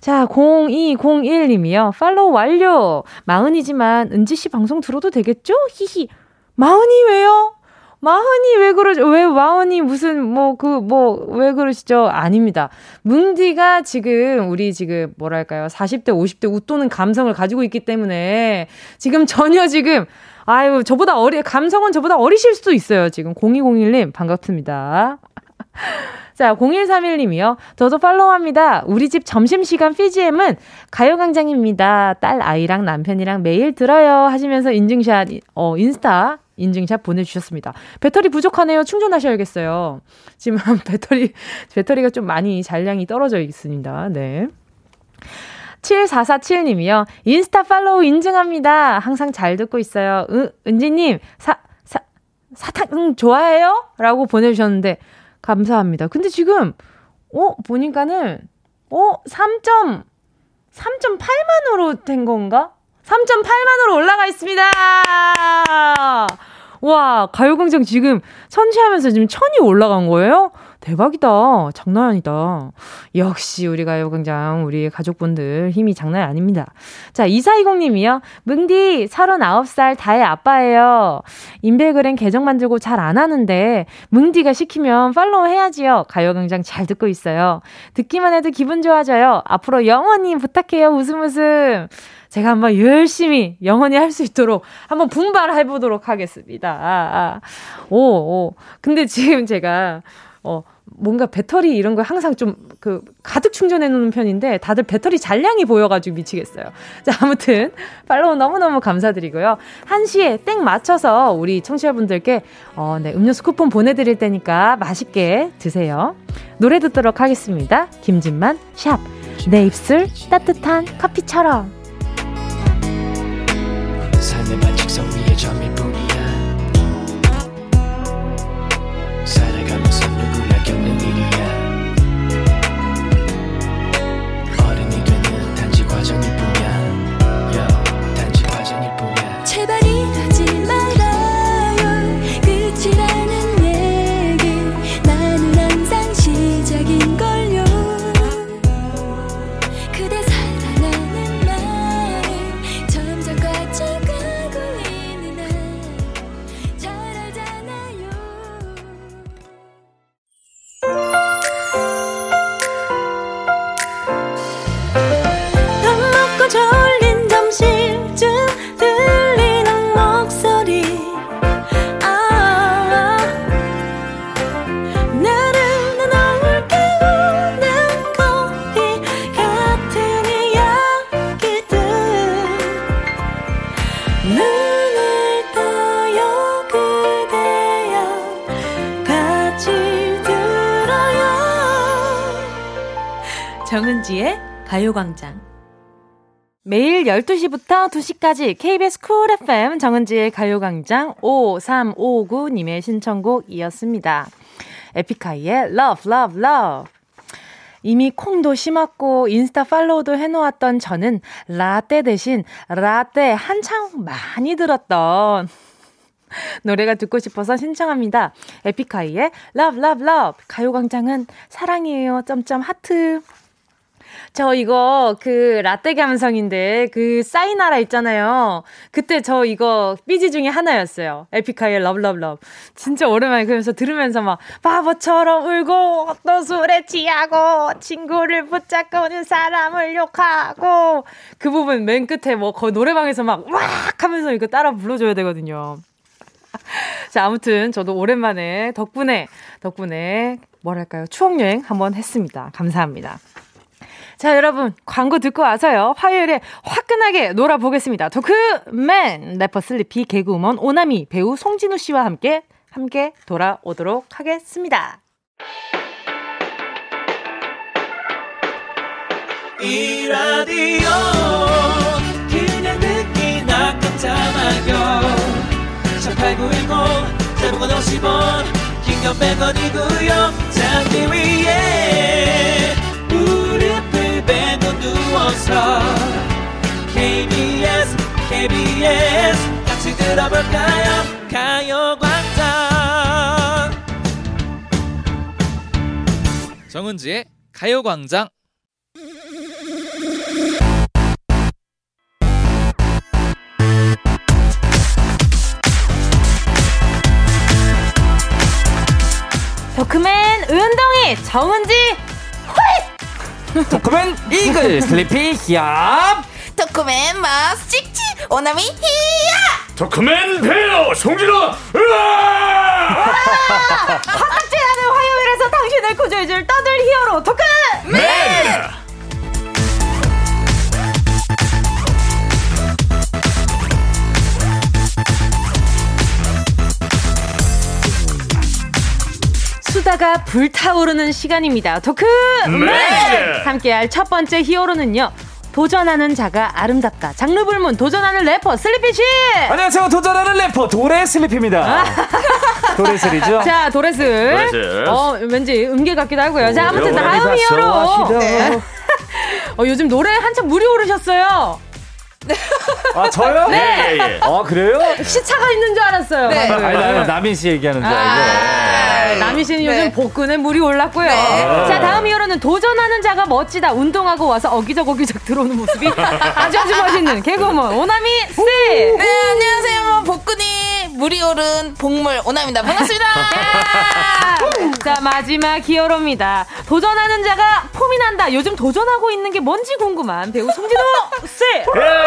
자, 0201님이요. 팔로우 완료. 마흔이지만 은지 씨 방송 들어도 되겠죠? 히히. 마흔이 왜요? 마흔이 왜 그러죠? 왜 마흔이 무슨 뭐 그 뭐 왜 그러시죠? 아닙니다. 뭉디가 지금 우리 지금 뭐랄까요? 40대 50대 웃도는 감성을 가지고 있기 때문에 지금 전혀 지금 아유 저보다 어리 감성은 저보다 어리실 수도 있어요. 지금 0201님 반갑습니다. 자, 0131님이요. 저도 팔로우합니다. 우리 집 점심시간 PGM은 가요광장입니다. 딸 아이랑 남편이랑 매일 들어요. 하시면서 인증샷, 어, 인스타 인증샷 보내주셨습니다. 배터리 부족하네요. 충전하셔야겠어요. 지금 배터리, 배터리가 좀 많이 잔량이 떨어져 있습니다. 네. 7447님이요. 인스타 팔로우 인증합니다. 항상 잘 듣고 있어요. 은, 은지님, 사, 사, 사탕, 응, 좋아해요? 라고 보내주셨는데, 감사합니다. 근데 지금, 어, 보니까는, 어, 3. 3.8만으로 된 건가? 3.8만으로 올라가 있습니다! 와, 가요광장 지금 선취하면서 지금 천이 올라간 거예요? 대박이다. 장난 아니다. 역시 우리 가요광장, 우리 가족분들 힘이 장난 아닙니다. 자, 2420님이요. 뭉디, 39살 다의 아빠예요. 인별그램 계정 만들고 잘 안 하는데, 뭉디가 시키면 팔로우 해야지요. 가요광장 잘 듣고 있어요. 듣기만 해도 기분 좋아져요. 앞으로 영원히 부탁해요. 웃음 웃음. 제가 한번 열심히 영원히 할 수 있도록 한번 분발해 보도록 하겠습니다. 오, 오. 근데 지금 제가, 어, 뭔가 배터리 이런 거 항상 좀 그 가득 충전해 놓는 편인데 다들 배터리 잔량이 보여가지고 미치겠어요. 자, 아무튼 팔로우 너무너무 감사드리고요. 1시에 땡 맞춰서 우리 청취자분들께 어, 네, 음료수 쿠폰 보내드릴 테니까 맛있게 드세요. 노래 듣도록 하겠습니다. 김진만, 샵. 내 입술 따뜻한 커피처럼. 가요광장. 매일 12시부터 2시까지 KBS 쿨 FM 정은지의 가요광장 5359님의 신청곡이었습니다. 에픽하이의 Love, Love, Love. 이미 콩도 심었고 인스타 팔로우도 해놓았던 저는 라떼 대신 라떼 한창 많이 들었던 노래가 듣고 싶어서 신청합니다. 에픽하이의 Love, Love, Love. 가요광장은 사랑이에요. 점점 하트. 저 이거 그 라떼 감성인데 그 사이나라 있잖아요. 그때 저 이거 BGM 중에 하나였어요. 에픽하이의 Love Love Love. 진짜 오랜만에 그러면서 들으면서 막 바보처럼 울고 또 술에 취하고 친구를 붙잡고는 사람을 욕하고 그 부분 맨 끝에 뭐 거의 노래방에서 막 왁 하면서 이거 따라 불러줘야 되거든요. 자, 아무튼 저도 오랜만에 덕분에, 덕분에 뭐랄까요. 추억 여행 한번 했습니다. 감사합니다. 자, 여러분, 광고 듣고 와서요. 화요일에 화끈하게 놀아보겠습니다. 토크맨! 래퍼 슬리피 개그우먼 오나미 배우 송진우 씨와 함께, 함께 돌아오도록 하겠습니다. 이 라디오 그냥 듣기나 깜짝마요 18910 대목원 50원 긴건 100원이고요 잠기 위에 누워서 KBS KBS 같이 들어볼까요? 가요광장. 정은지의 가요광장. 토크맨 은동이 정은지 토크맨 이글 슬리피 히압. 토크맨 마스 찍찍 오나미 히야 토크맨 배우 송진호 으아! 화딱지나는 화요일에서 당신을 구조해줄 떠들 히어로 토크맨 수다가 불타오르는 시간입니다. 토크맨! 네. 함께할 첫 번째 히어로는요. 도전하는 자가 아름답다. 장르 불문 도전하는 래퍼 슬리피씨. 안녕하세요. 도전하는 래퍼 도레 슬리피입니다. 아. 도레슬이죠? 자, 도레슬. 도레슬. 어, 왠지 음계 같기도 하고요. 자, 아무튼 다음 히어로. 네. 어, 요즘 노래 한참 물이 오르셨어요. 아 저요? 네. 예, 예, 예. 아 그래요? 시차가 있는 줄 알았어요. 네. 아니, 나는 남인 씨 얘기하는 줄 알고. 아~ 네. 남인 씨는 네. 요즘 복근에 물이 올랐고요. 네. 자 다음 이어로는 도전하는 자가 멋지다. 운동하고 와서 어기적 어기적 들어오는 모습이 아주 아주 멋있는 개그우먼 오나미 씨. 네 안녕하세요. 복근이 물이 오른 복물 오나입니다. 반갑습니다. 자 마지막 히어로입니다. 도전하는 자가 폼이 난다. 요즘 도전하고 있는 게 뭔지 궁금한 배우 송진호 씨.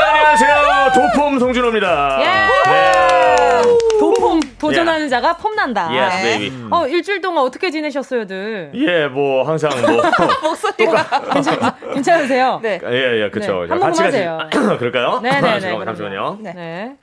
네. 안녕하세요. 도폼 송준호입니다. 예. 네. 도폼 도전하는 yeah. 자가 폼 난다. Yes, baby. 어 일주일 동안 어떻게 지내셨어요들? 예, 뭐 항상 뭐 목소리가 괜찮, 괜찮으세요? 네. 예, 예, 그렇죠. 네. 한번 하세요. 그럴까요? 네, 네, 네. 잠시만요. 네.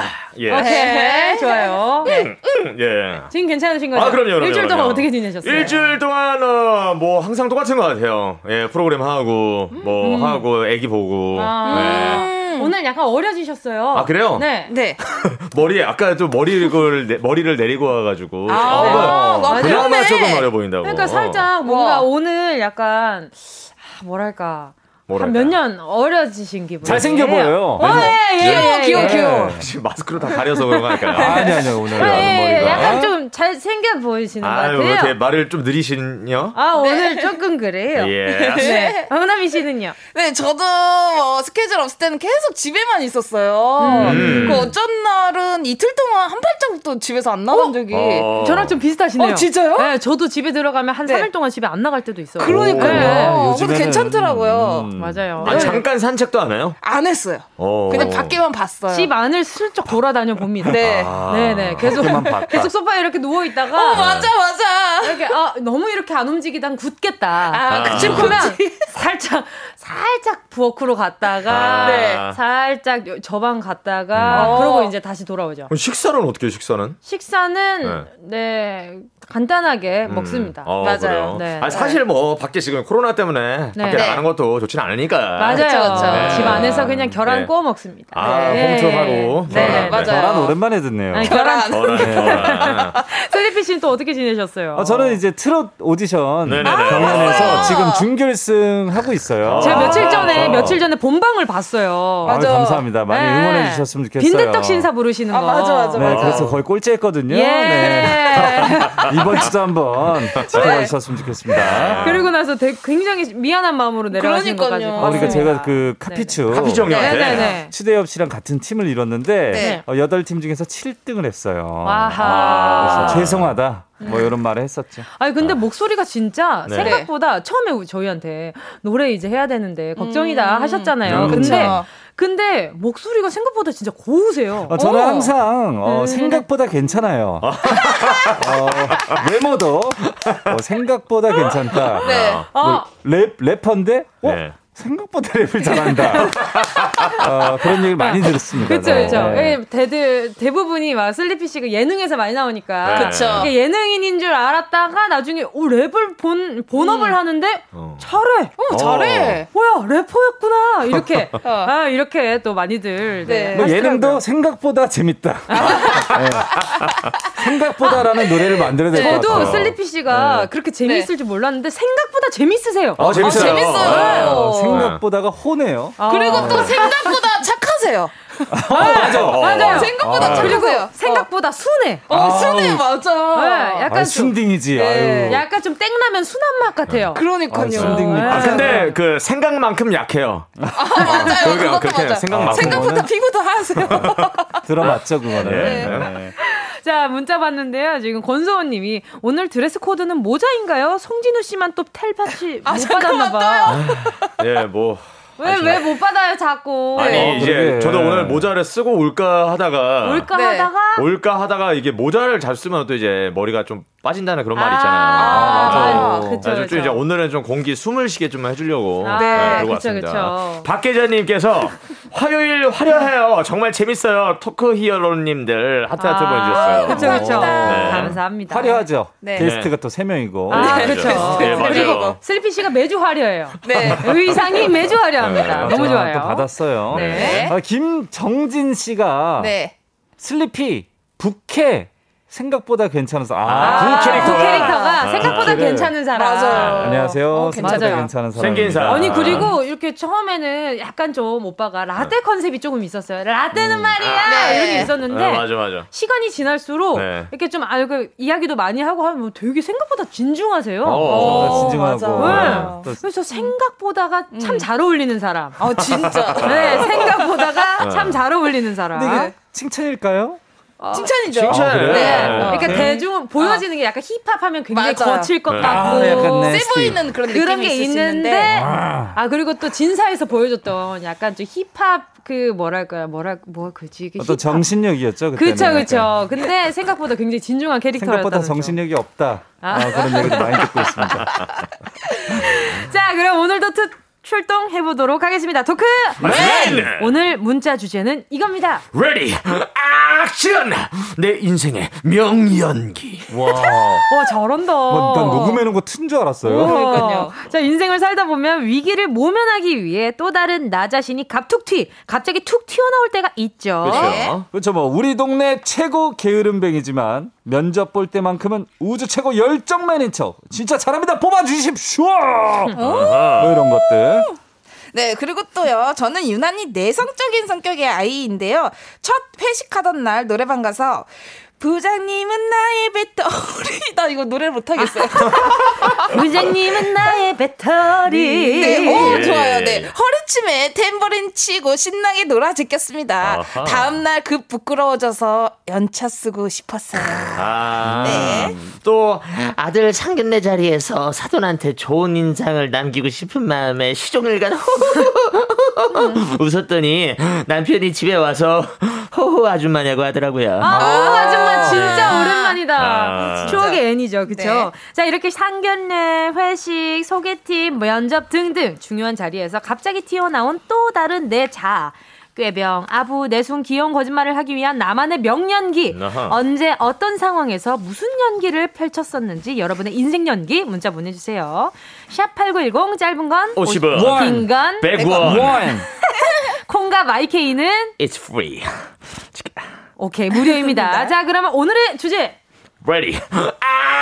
네. 아, 예. 오케이. 좋아요. 네. 예. 지금 괜찮으신 거죠? 아, 그럼요, 그럼요. 일주일 동안 어떻게 지내셨어요? 일주일 동안, 어, 뭐, 항상 똑같은 것 같아요. 예, 프로그램 하고, 뭐, 음. 하고, 애기 보고. 아. 네. 오늘 약간 어려지셨어요. 아, 그래요? 네. 네. 머리에, 아까 좀 머리를, 머리를 내리고 와가지고. 아, 아, 아 그나마 조금 어려 보인다고. 그러니까 살짝 뭔가 와. 오늘 약간, 아, 뭐랄까. 한몇년 어려지신 기분. 잘생겨 보여요. 어, 예, 예, 예, 귀여워, 귀여워. 지금 마스크로 다 가려서 그런 거니까요. 아니, 아니, 오늘. 예, 머리가. 약간 좀 잘생겨 보이시는 아유, 것 같아요. 제 말을 좀 느리시냐? 아, 오늘 네. 조금 그래요. 예. 네. 허나미 씨는요? 네, 저도 뭐 스케줄 없을 때는 계속 집에만 있었어요. 음. 그 어쩐 날은 이틀 동안 한 발짝도 집에서 안 나간 어? 적이. 어. 저랑 좀 비슷하시네요. 어, 진짜요? 네, 저도 집에 들어가면 한 네. 3일 동안 집에 안 나갈 때도 있어요. 그러니까요. 네. 근데 괜찮더라고요. 음. 맞아요. 아, 잠깐 산책도 안 해요? 안 했어요. 오. 그냥 밖에만 봤어요. 집 안을 슬쩍 돌아다녀 봅니다. 네. 아, 네네. 계속, 계속 소파에 이렇게 누워있다가. 어, 맞아, 맞아. 이렇게, 아, 너무 이렇게 안 움직이다 굳겠다. 아, 그치, 그러면 살짝, 살짝 부엌으로 갔다가. 아. 네. 살짝 저방 갔다가. 음. 그러고 이제 다시 돌아오죠. 식사는 어떻게 해요, 식사는? 식사는, 네, 네 간단하게 음. 먹습니다. 어, 맞아요. 네. 아니, 사실 뭐 밖에 지금 코로나 때문에 네. 밖에 나가는 것도 좋지는 않으니까. 맞아요. 그쵸, 그쵸. 네. 집 안에서 그냥 계란 네. 구워 먹습니다. 아, 네. 홈트하고. 네, 네. 맞아요. 계란 오랜만에 듣네요. 아니, 계란. 계란. 슬리피 씨는 또 어떻게 지내셨어요? 어, 저는 이제 트롯 오디션 경연에서 아~ 지금 준결승 하고 있어요. 제가 며칠 전에 아~ 며칠 전에 본방을 봤어요. 맞아. 감사합니다. 많이 응원해 주셨으면 좋겠어요. 빈대떡 신사 부르시는 거. 아, 맞아, 맞아, 맞아. 그래서 거의 꼴찌했거든요. 예. 네. 이번 주도 한번 지켜봐 주셨으면 좋겠습니다. 그리고 나서 되게 굉장히 미안한 마음으로 내려가신 것까지. 아, 그러니까 제가 그 카피추. 카피추 형님한테. 추대엽 씨랑 같은 팀을 이뤘는데 네. 어, 8팀 중에서 7등을 했어요. 아하. 그래서 죄송하다. 뭐 이런 말을 했었죠. 아니 근데 아. 목소리가 진짜 네. 생각보다 처음에 저희한테 노래 이제 해야 되는데 걱정이다 음. 하셨잖아요. 음. 근데 그쵸. 근데 목소리가 생각보다 진짜 고우세요. 어, 저는 어. 항상 어, 네. 생각보다 괜찮아요. 어, 외모도 어, 생각보다 괜찮다. 네. 뭐, 랩 래퍼인데 어? 네. 생각보다 랩을 잘한다. 어, 그런 얘기를 많이 들었습니다. 그렇죠, 그렇죠. 네. 대들 대부분이 막 슬리피 씨가 예능에서 많이 나오니까 네. 그렇죠. 예능인인 줄 알았다가 나중에 오 랩을 본 본업을 음. 하는데 어. 잘해. 어, 잘해. 뭐야 래퍼였구나 이렇게 어. 아 이렇게 또 많이들 네. 네. 뭐 예능도 생각보다 재밌다. 네. 생각보다라는 노래를 만들어야 될 것 같아요. 저도 슬리피 씨가 네. 그렇게 재밌을 줄 몰랐는데 생각보다 재밌으세요. 아, 재밌어요. 아, 재밌어요. 생각보다가 호네요. 아. 그리고 또 생각보다 착하세요. 아, 맞아. 맞아요. 생각보다 아. 착하세요. 생각보다 순해. 어, 아, 순해, 맞아. 네, 약간 아, 순딩이지. 네. 약간 좀 땡라면 순한 맛 같아요. 그러니까요. 아, 순딩 네. 아, 근데 그 생각만큼 약해요. 아, 맞아요. 그것도 그렇게 맞아. 생각만큼. 생각보다 피부도 하세요. 들어맞죠, 그거는. 네. 네. 자, 문자 봤는데요. 지금 권소원 님이 오늘 드레스 코드는 모자인가요? 송진우 씨만 또 텔파치 아, 못 받았나 봐. 예, 뭐 왜, 왜 못 받아요, 자꾸? 아니, 어, 이제 그러게. 저도 오늘 모자를 쓰고 올까 하다가. 올까 네. 하다가? 올까 하다가 이게 모자를 잘 쓰면 또 이제 머리가 좀 빠진다는 그런 말이 있잖아요. 아, 맞아. 아, 그쵸, 그쵸. 좀 이제 오늘은 좀 공기 숨을 쉬게 좀 해주려고. 아, 네, 네 그러고 그쵸, 왔습니다. 그쵸. 박 기자님께서 화요일 화려해요. 정말 재밌어요. 토크 히어로님들 하트 하트 아, 보내주셨어요. 그렇죠, 그렇죠. 네. 감사합니다. 화려하죠. 네. 게스트가 또 세 명이고. 아, 네, 그렇죠. 네, 그리고 슬리피 씨가 매주 화려해요. 네. 의상이 매주 화려합니다. 네, 너무 좋아요. 또 받았어요. 네. 아, 김정진 씨가 네. 슬리피 부캐 생각보다 괜찮아서 아, 아, 그 캐릭터가, 그 캐릭터가 아, 생각보다 그래. 괜찮은 사람. 맞아요. 안녕하세요. 어, 생각보다 괜찮은 사람. 생긴 사람. 아니 그리고 이렇게 처음에는 약간 좀 오빠가 라떼 네. 컨셉이 조금 있었어요. 라떼는 음. 말이야 아, 네. 이렇게 있었는데 아, 맞아, 맞아. 시간이 지날수록 네. 이렇게 좀 알고 그 이야기도 많이 하고 하면 뭐 되게 생각보다 진중하세요. 어, 어, 진중하고. 네. 그래서 생각보다가 음. 참잘 어울리는 사람. 아 진짜. 네 생각보다가 어. 참잘 어울리는 사람. 이게 칭찬일까요? 어, 칭찬이죠. 칭찬. 아, 네. 어. 그러니까 네. 대중 보여지는 게 약간 힙합하면 굉장히 맞아요. 거칠 것 네. 같고 아, 세 보이는 그런 그런 게 있는데 아. 아. 그리고 또 진사에서 보여줬던 약간 좀 힙합 그 뭐랄까요 뭐랄 뭐 그지 그 어떤 힙합. 정신력이었죠 그렇죠 그렇죠 근데 생각보다 굉장히 진중한 캐릭터였다 생각보다 정신력이 없다 아. 아, 그런 얘기도 많이 듣고 있습니다 자 그럼 오늘도 특 출동해 보도록 하겠습니다. 토크 네. 오늘 문자 주제는 이겁니다. ready action 내 인생의 명연기. 와, 와 잘한다. 와, 난 녹음해 놓은 거 튼 줄 알았어요. 그러니까요. 자 인생을 살다 보면 위기를 모면하기 위해 또 다른 나 자신이 갑툭 튀, 갑자기 툭 튀어나올 때가 있죠. 그렇죠. 그렇죠. 뭐 우리 동네 최고 게으름뱅이지만 면접 볼 때만큼은 우주 최고 열정맨인 척 진짜 잘합니다. 뽑아주십시오. 뭐 이런 것들. 네, 그리고 또요. 저는 유난히 내성적인 성격의 아이인데요. 첫 회식하던 날 노래방 가서 부장님은 나의 배터리. 나 이거 노래를 못하겠어요. 부장님은 나의 배터리. 네, 오, 좋아요. 네. 허리춤에 탬버린 치고 신나게 놀아 제꼈습니다. 다음날 급 부끄러워져서 연차 쓰고 싶었어요. 아, 네. 또 아들 상견례 자리에서 사돈한테 좋은 인상을 남기고 싶은 마음에 시종일관 웃었더니 남편이 집에 와서 호호 아줌마냐고 하더라고요. 아, 호호 아줌마 진짜 아~ 오랜만이다. 아~ 추억의 애니죠, 그쵸? 네. 자, 이렇게 상견례, 회식, 소개팅, 면접 등등 중요한 자리에서 갑자기 튀어나온 또 다른 내 자. 꾀병, 아부, 내숭, 귀여운 거짓말을 하기 위한 나만의 명연기. 어허. 언제 어떤 상황에서 무슨 연기를 펼쳤었는지 여러분의 인생 연기 문자 보내주세요. 샵 8910 짧은 건 50원, 긴건 100원. 콩과 마이케이는 It's free. 오케이 무료입니다. 자 그러면 오늘의 주제 Ready,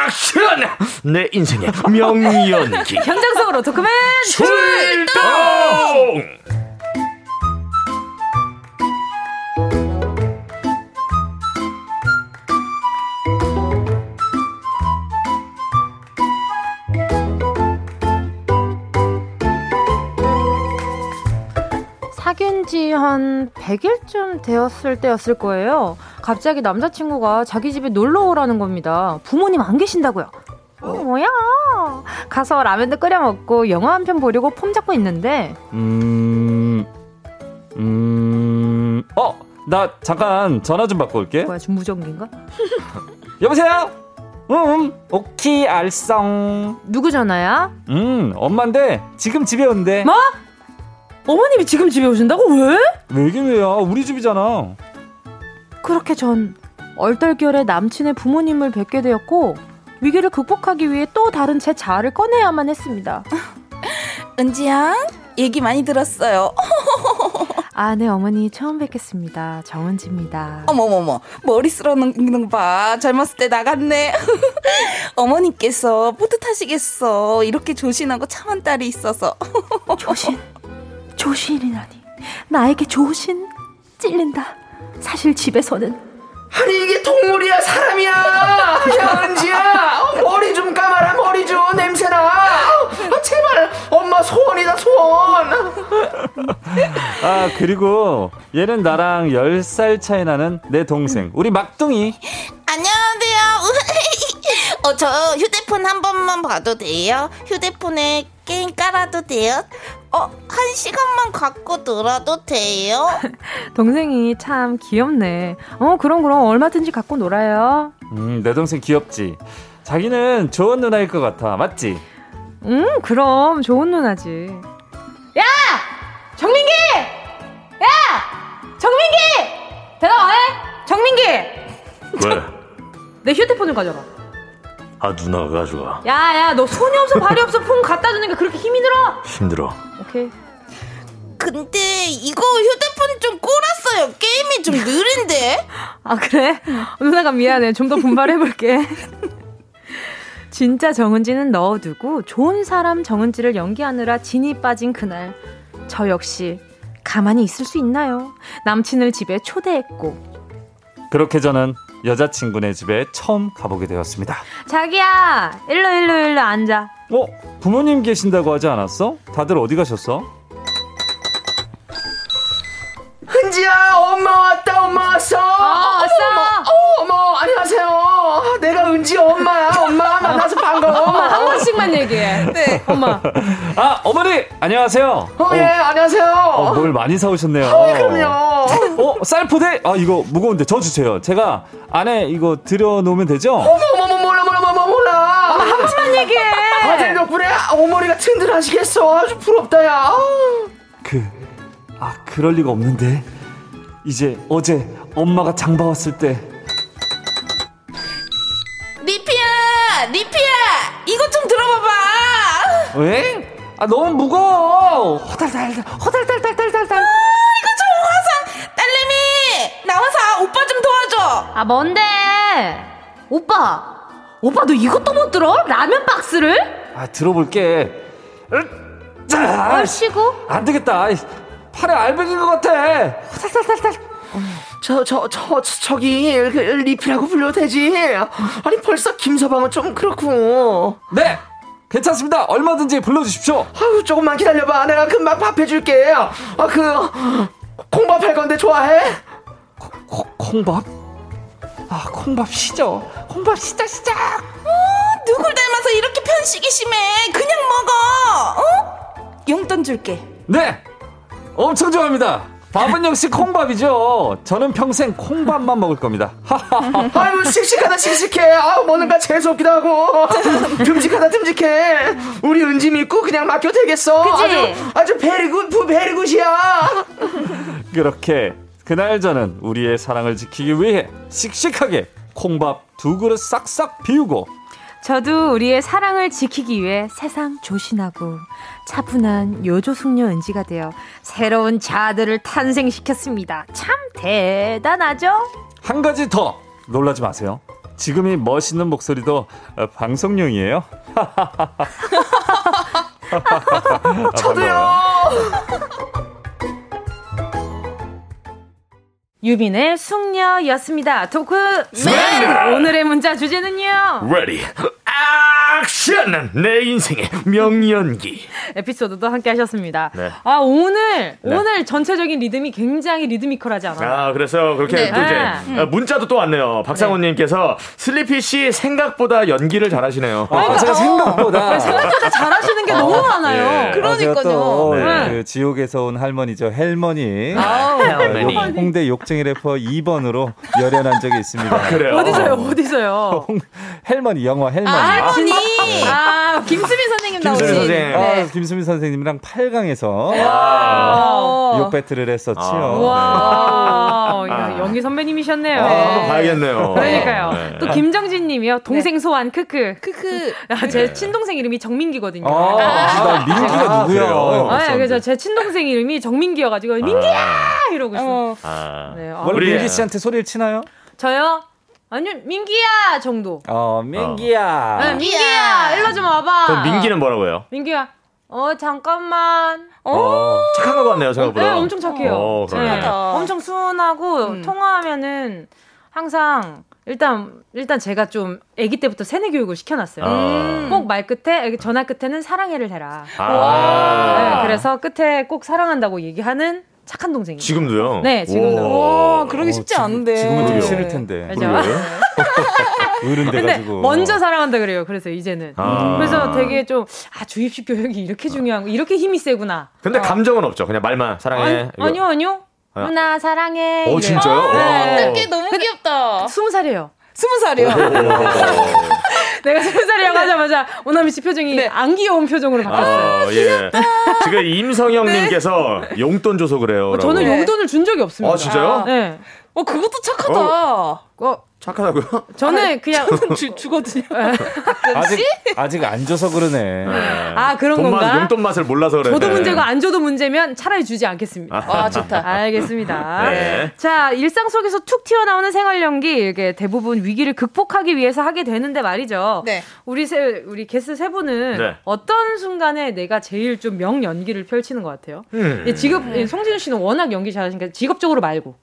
액션! 내 인생의 명연기. 현장성으로 토크맨 출동! 한 100일쯤 되었을 때였을 거예요. 갑자기 남자친구가 자기 집에 놀러 오라는 겁니다. 부모님 안 계신다고요. 어, 뭐야? 가서 라면도 끓여 먹고 영화 한 편 보려고 폼 잡고 있는데. 음, 음, 어, 나 잠깐 전화 좀 받고 올게. 뭐야, 중무전기인가? 여보세요? 응, 음, 오키 알성. 누구 전화야? 음, 엄마인데 지금 집에 온대. 뭐? 어머님이 지금 집에 오신다고? 왜? 왜긴 왜야? 우리 집이잖아. 그렇게 전 얼떨결에 남친의 부모님을 뵙게 되었고 위기를 극복하기 위해 또 다른 제 자아를 꺼내야만 했습니다. 은지양, 얘기 많이 들었어요. 아, 네, 어머니 처음 뵙겠습니다. 정은지입니다. 어머머머, 머리 거 봐. 젊었을 때 나갔네. 어머니께서 뿌듯하시겠어. 이렇게 조신하고 참한 딸이 있어서. 조신? 조신이라니. 나에게 조신? 찔린다. 사실 집에서는 아니 이게 동물이야 사람이야 야 은지야 머리 좀 감아라 머리 좀 냄새나 아, 제발 엄마 소원이다 소원 아 그리고 얘는 나랑 10살 차이 나는 내 동생 우리 막둥이 안녕하세요 어, 저 휴대폰 한 번만 봐도 돼요? 휴대폰에 게임 깔아도 돼요? 어, 한 시간만 갖고 놀아도 돼요? 동생이 참 귀엽네. 어, 그럼 그럼 얼마든지 갖고 놀아요. 음, 내 동생 귀엽지. 자기는 좋은 누나일 것 같아. 맞지? 음, 그럼 좋은 누나지. 야! 정민기! 야! 정민기! 대답 안 해? 정민기! 왜? 내 휴대폰을 가져가. 아 누나가 가져가. 야야 너 손이 없어 발이 없어 폰 갖다 주는 게 그렇게 힘이 들어? 힘들어. 오케이. 근데 이거 휴대폰 좀 꼬랐어요. 게임이 좀 느린데. 아 그래? 누나가 미안해. 좀 더 분발해볼게. 진짜 정은지는 넣어두고 좋은 사람 정은지를 연기하느라 진이 빠진 그날 저 역시 가만히 있을 수 있나요? 남친을 집에 초대했고 그렇게 저는 여자친구네 집에 처음 가보게 되었습니다. 자기야, 일로 일로 일로 앉아. 어, 부모님 계신다고 하지 않았어? 다들 어디 가셨어? 은지야, 엄마 왔다, 엄마 왔어. 어, 왔어. 안녕하세요. 내가 은지 엄마야, 엄마 만나서 반가워. 엄마 한 번씩만 얘기해. 네, 엄마. 아, 어머니, 안녕하세요. 어, 예, 안녕하세요. 어, 뭘 많이 사오셨네요. 어, 그럼요. 어, 쌀포대? 아, 이거 무거운데 저 주세요. 제가 안에 이거 들여놓으면 되죠? 어머, 어머, 몰라, 몰라, 몰라, 몰라. 엄마 한 번만 얘기해. 아들 덕분에 어머니가 튼튼하시겠어. 아주 부럽다, 야. 그, 아, 그럴 리가 없는데. 이제 어제 엄마가 장 봐 왔을 때. 리피야! 리피야! 이것 좀 들어봐봐! 왜? 아, 너무 무거워! 호달달, 호달달달달달달. 아, 이거 좀 화상! 딸내미! 나와서 오빠 좀 도와줘! 아, 뭔데? 오빠! 오빠, 너 이것도 못 들어? 라면 박스를? 아, 들어볼게. 자, 얼씨구? 안 되겠다. 팔에 알배긴 것 같아. 살살살살. 저, 저, 저, 저기, 그, 리피라고 불러도 되지? 아니, 벌써 김서방은 좀 그렇고. 네! 괜찮습니다. 얼마든지 불러주십시오. 아유, 조금만 기다려봐. 내가 금방 밥 해줄게. 아, 그, 콩밥 할 건데 좋아해? 코, 코, 콩밥? 아, 콩밥 시죠. 콩밥 시작, 시작! 어, 누굴 닮아서 이렇게 편식이 심해. 그냥 먹어. 어? 용돈 줄게. 네! 엄청 좋아합니다. 밥은 역시 콩밥이죠. 저는 평생 콩밥만 먹을 겁니다. 아유 씩씩하다 씩씩해. 아우 먹는가 재수 없기도 하고. 듬직하다 듬직해. 우리 은지 믿고 그냥 맡겨 되겠어. 그치? 아주 아주 베리굿 부 베리굿이야. 그렇게 그날 저는 우리의 사랑을 지키기 위해 씩씩하게 콩밥 두 그릇 싹싹 비우고 저도 우리의 사랑을 지키기 위해 세상 조신하고 차분한 요조숙녀 은지가 되어 새로운 자아들을 탄생시켰습니다. 참 대단하죠? 한 가지 더 놀라지 마세요. 지금이 멋있는 목소리도 방송용이에요. 저도요. 유빈의 숙녀였습니다. 토크 맨 오늘의 문자 주제는요. Ready. 아 액션! 내 인생의 명연기. 에피소드도 함께 하셨습니다. 네. 아, 오늘, 네. 오늘 전체적인 리듬이 굉장히 리드미컬하지 않아요? 아, 그래서 그렇게 네. 또 이제 네. 아, 문자도 또 왔네요. 박상훈님께서 슬리피 씨 생각보다 연기를 잘하시네요. 아, 아 제가 생각보다. 생각보다 잘하시는 게 너무 많아요. 그러니까요. 네. 그 지옥에서 온 할머니죠. 헬머니. 아, 헬머니. 홍대 욕쟁이 래퍼 2번으로 열연한 적이 있습니다. 아, 그래요? 어디서요? 어디서요? 헬머니, 영화 헬머니. 아, 할머니. 아, 김수미 선생님 나오신. 김수미 선생님. 네. 아, 김수미 선생님이랑 8강에서 욕 배틀을 했었지요. 아. 와. 네. 연기 선배님이셨네요. 아, 한번 봐야겠네요. 그러니까요. 네. 또 김정진 님이요. 동생 네. 소환 크크. 크크. 아, 제 친동생 이름이 정민기거든요. 아, 아, 민기가 누구야? 아, 그래서 제 친동생 이름이 정민기여 가지고 민기야 이러고 있어. 아. 네. 원래 민기 씨한테 소리를 치나요? 저요? 아니 민기야 정도. 어 민기야. 어. 네, 민기야 일로 좀 와봐. 그럼 민기는 뭐라고 해요? 민기야. 어 잠깐만. 어, 어 착한 것 같네요 생각보다. 네 엄청 착해요. 어, 네, 엄청 순하고 음. 통화하면은 항상 일단 일단 제가 좀 아기 때부터 세뇌 교육을 시켜놨어요. 음. 꼭말 끝에 전화 끝에는 사랑해를 해라. 아. 네, 그래서 끝에 꼭 사랑한다고 얘기하는 착한 동생이에요. 지금도요? 네, 지금도. 와, 그러기 쉽지 어, 않은데. 지금은 좀 싫을 텐데. 그죠? 어른 돼가지고. 먼저 사랑한다 그래요. 그래서 이제는. 아. 그래서 되게 좀, 아, 주입식 교육이 이렇게 중요한 거, 이렇게 힘이 세구나. 근데 어. 감정은 없죠. 그냥 말만 사랑해. 아니, 아니요, 아니요. 누나 사랑해. 어, 진짜요? 네. 어떡해, 너무 귀엽다. 스무 살이에요. 스무 살이요. 내가 스무 살이라고 하자마자 오나미 씨 표정이 네. 안 귀여운 표정으로 바뀌었어요. 아, 예. 지금 임성형님께서 네. 용돈 줘서 그래요. 어, 저는 용돈을 준 적이 없습니다. 아 진짜요? 네. 어 그것도 착하다. 어, 어 착하다고요? 저는 그냥 주, 주거든요. 아직 아직 안 줘서 그러네. 네. 아 그런 건가? 맛, 용돈 맛을 몰라서 그래. 저도 문제고 안 줘도 문제면 차라리 주지 않겠습니다. 아 좋다. 알겠습니다. 네. 자 일상 속에서 툭 튀어나오는 생활 연기 이게 대부분 위기를 극복하기 위해서 하게 되는데 말이죠. 네. 우리 세 우리 게스트 세 분은 네. 어떤 순간에 내가 제일 좀 명 연기를 펼치는 것 같아요? 음. 직업 송진우 씨는 워낙 연기 잘하시니까 직업적으로 말고.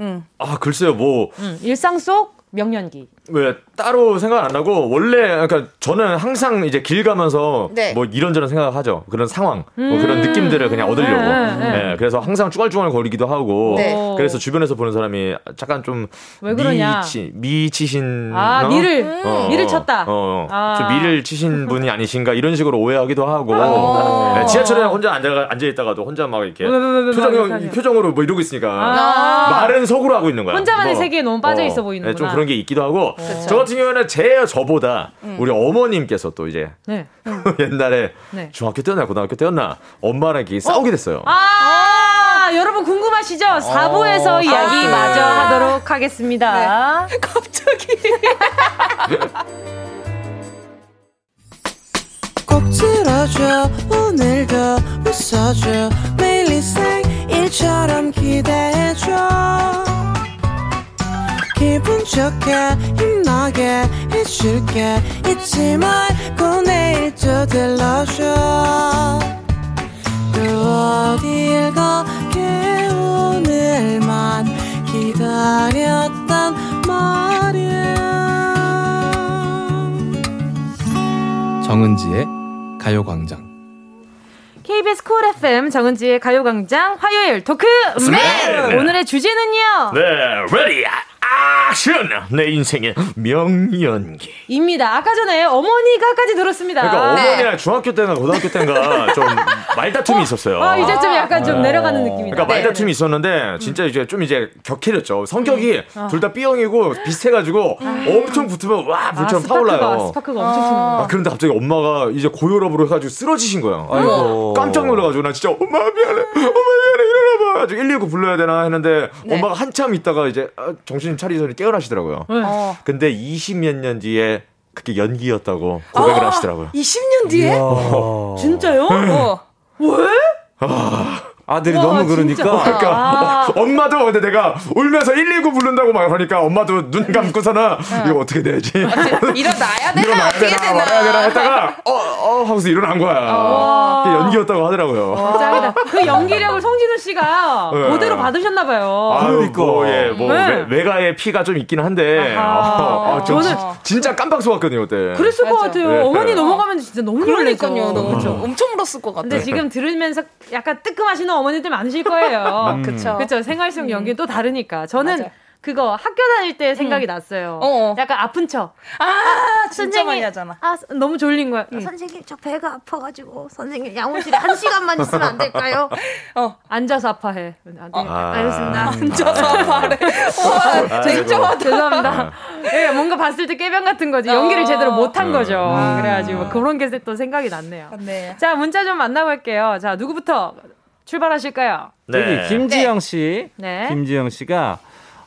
음. 아 글쎄요 뭐 음, 일상 속 명년기. 왜 따로 생각 안 나고 원래 그러니까 저는 항상 이제 길 가면서 네. 뭐 이런저런 생각하죠 그런 상황 음~ 뭐 그런 음. 느낌들을 그냥 얻으려고 네, 네, 네. 그래서 항상 쭈갈쭈갈 거리기도 하고 네. 그래서 주변에서 보는 사람이 약간 좀 미치, 미치신 아 어? 미를 어, 미를 쳤다 어, 어. 아. 좀 미를 치신 분이 아니신가 이런 식으로 오해하기도 하고 어. 네, 지하철에 혼자 앉아 앉아 있다가도 혼자 막 이렇게 표정 표정으로 뭐 이러고 있으니까 아. 말은 속으로 하고 있는 거야 혼자만의 뭐, 세계에 너무 빠져 있어 보이는구나 좀 그런 게 있기도 하고 저 같은 경우에는 제 저보다 음. 우리 어머님께서 또 이제 네. 옛날에 네. 중학교 때였나 고등학교 때였나 엄마랑 이렇게 어? 싸우게 됐어요. 아, 아~ 여러분 궁금하시죠? 4부에서 아~ 이야기 아~ 마저 하도록 하겠습니다. 네. 갑자기. 꼭 들어줘 오늘도 웃어줘 매일 일처럼 기대해줘 기분 좋게 힘나게 해줄게. 잊지 말고 내일 또 들러줘. 또 어딜 가게 오늘만 기다렸단 말이야. 정은지의 가요광장. KBS 쿨 FM 정은지의 가요광장 화요일 토크 맨 오늘의 주제는요? 네 ready action! 내 인생의 명연기입니다. 아까 전에 어머니가까지 들었습니다. 그러니까 네. 어머니랑 중학교 때나 고등학교 때인가 좀 말다툼이 어? 있었어요. 아, 이제 좀 약간 좀 어. 내려가는 느낌이다. 그러니까 말다툼이 네. 있었는데 진짜 이제 좀 이제 격해졌죠. 성격이 음. 어. 둘다 B형이고 비슷해가지고 음. 엄청 붙으면 와 불처럼 아, 타올라요. 스파크가 엄청 튀는 아, 그런데 갑자기 엄마가 이제 고혈압으로 해가지고 쓰러지신 거예요. 아이고. 깜짝 놀라가지고 나 진짜 엄마 미안해, 엄마 미안해 일어나봐. 119 불러야 되나 했는데 네. 엄마가 한참 있다가 이제 정신 차리더니 깨어나시더라고요. 네. 어. 근데 20몇 년 뒤에 그게 연기였다고 고백을 아, 하시더라고요. 20년 뒤에? 진짜요? 네. 어. 왜? 아, 아들이 와, 너무 그러니까. 그러니까 아. 엄마도 근데 내가 울면서 119 부른다고 막 하니까 엄마도 눈 감고서는 네. 이거 어떻게 돼야지? 일어나야 되나? 일어나야 어떻게 되나? 말아야 되나 했다가 어, 어 하고서 일어난 거야. 아. 연기였다고 하더라고요. 짱이다. 그 연기력을 송진우 씨가 네. 그대로 받으셨나 봐요. 아, 그러니까. 뭐, 예, 뭐 네. 외, 가의 피가 좀 있긴 한데 아, 아, 저는 진짜 깜빡 속았거든요 그때. 그랬을 맞아. 것 같아요. 네. 어머니 넘어가면 진짜 너무 놀랬거요 너무 그렇죠. 엄청 울었을 것 같아요. 근데 지금 들으면서 약간 뜨끔하시는 어머니들 많으실 거예요. 음. 그렇죠. 그렇죠. 생활 속 연기 또 다르니까. 저는 맞아. 그거 학교 다닐 때 생각이 음. 났어요. 어어. 약간 아픈 척. 아, 아 진짜 많이 하잖아. 아, 너무 졸린 거야. 응. 선생님, 저 배가 아파가지고, 선생님, 양호실에 한 시간만 있으면 안 될까요? 어, 앉아서 아파해. 아, 네. 아, 알겠습니다. 앉아서 아파해. 와, 진짜 죄송합니다. 네, 뭔가 봤을 때 깨병 같은 거지. 연기를 제대로 못한 음. 거죠. 음. 그래가지고 그런 게 또 생각이 났네요. 네. 자, 문자 좀 만나볼게요. 자, 누구부터 출발하실까요? 네. 김지영 씨. 네. 김지영 씨가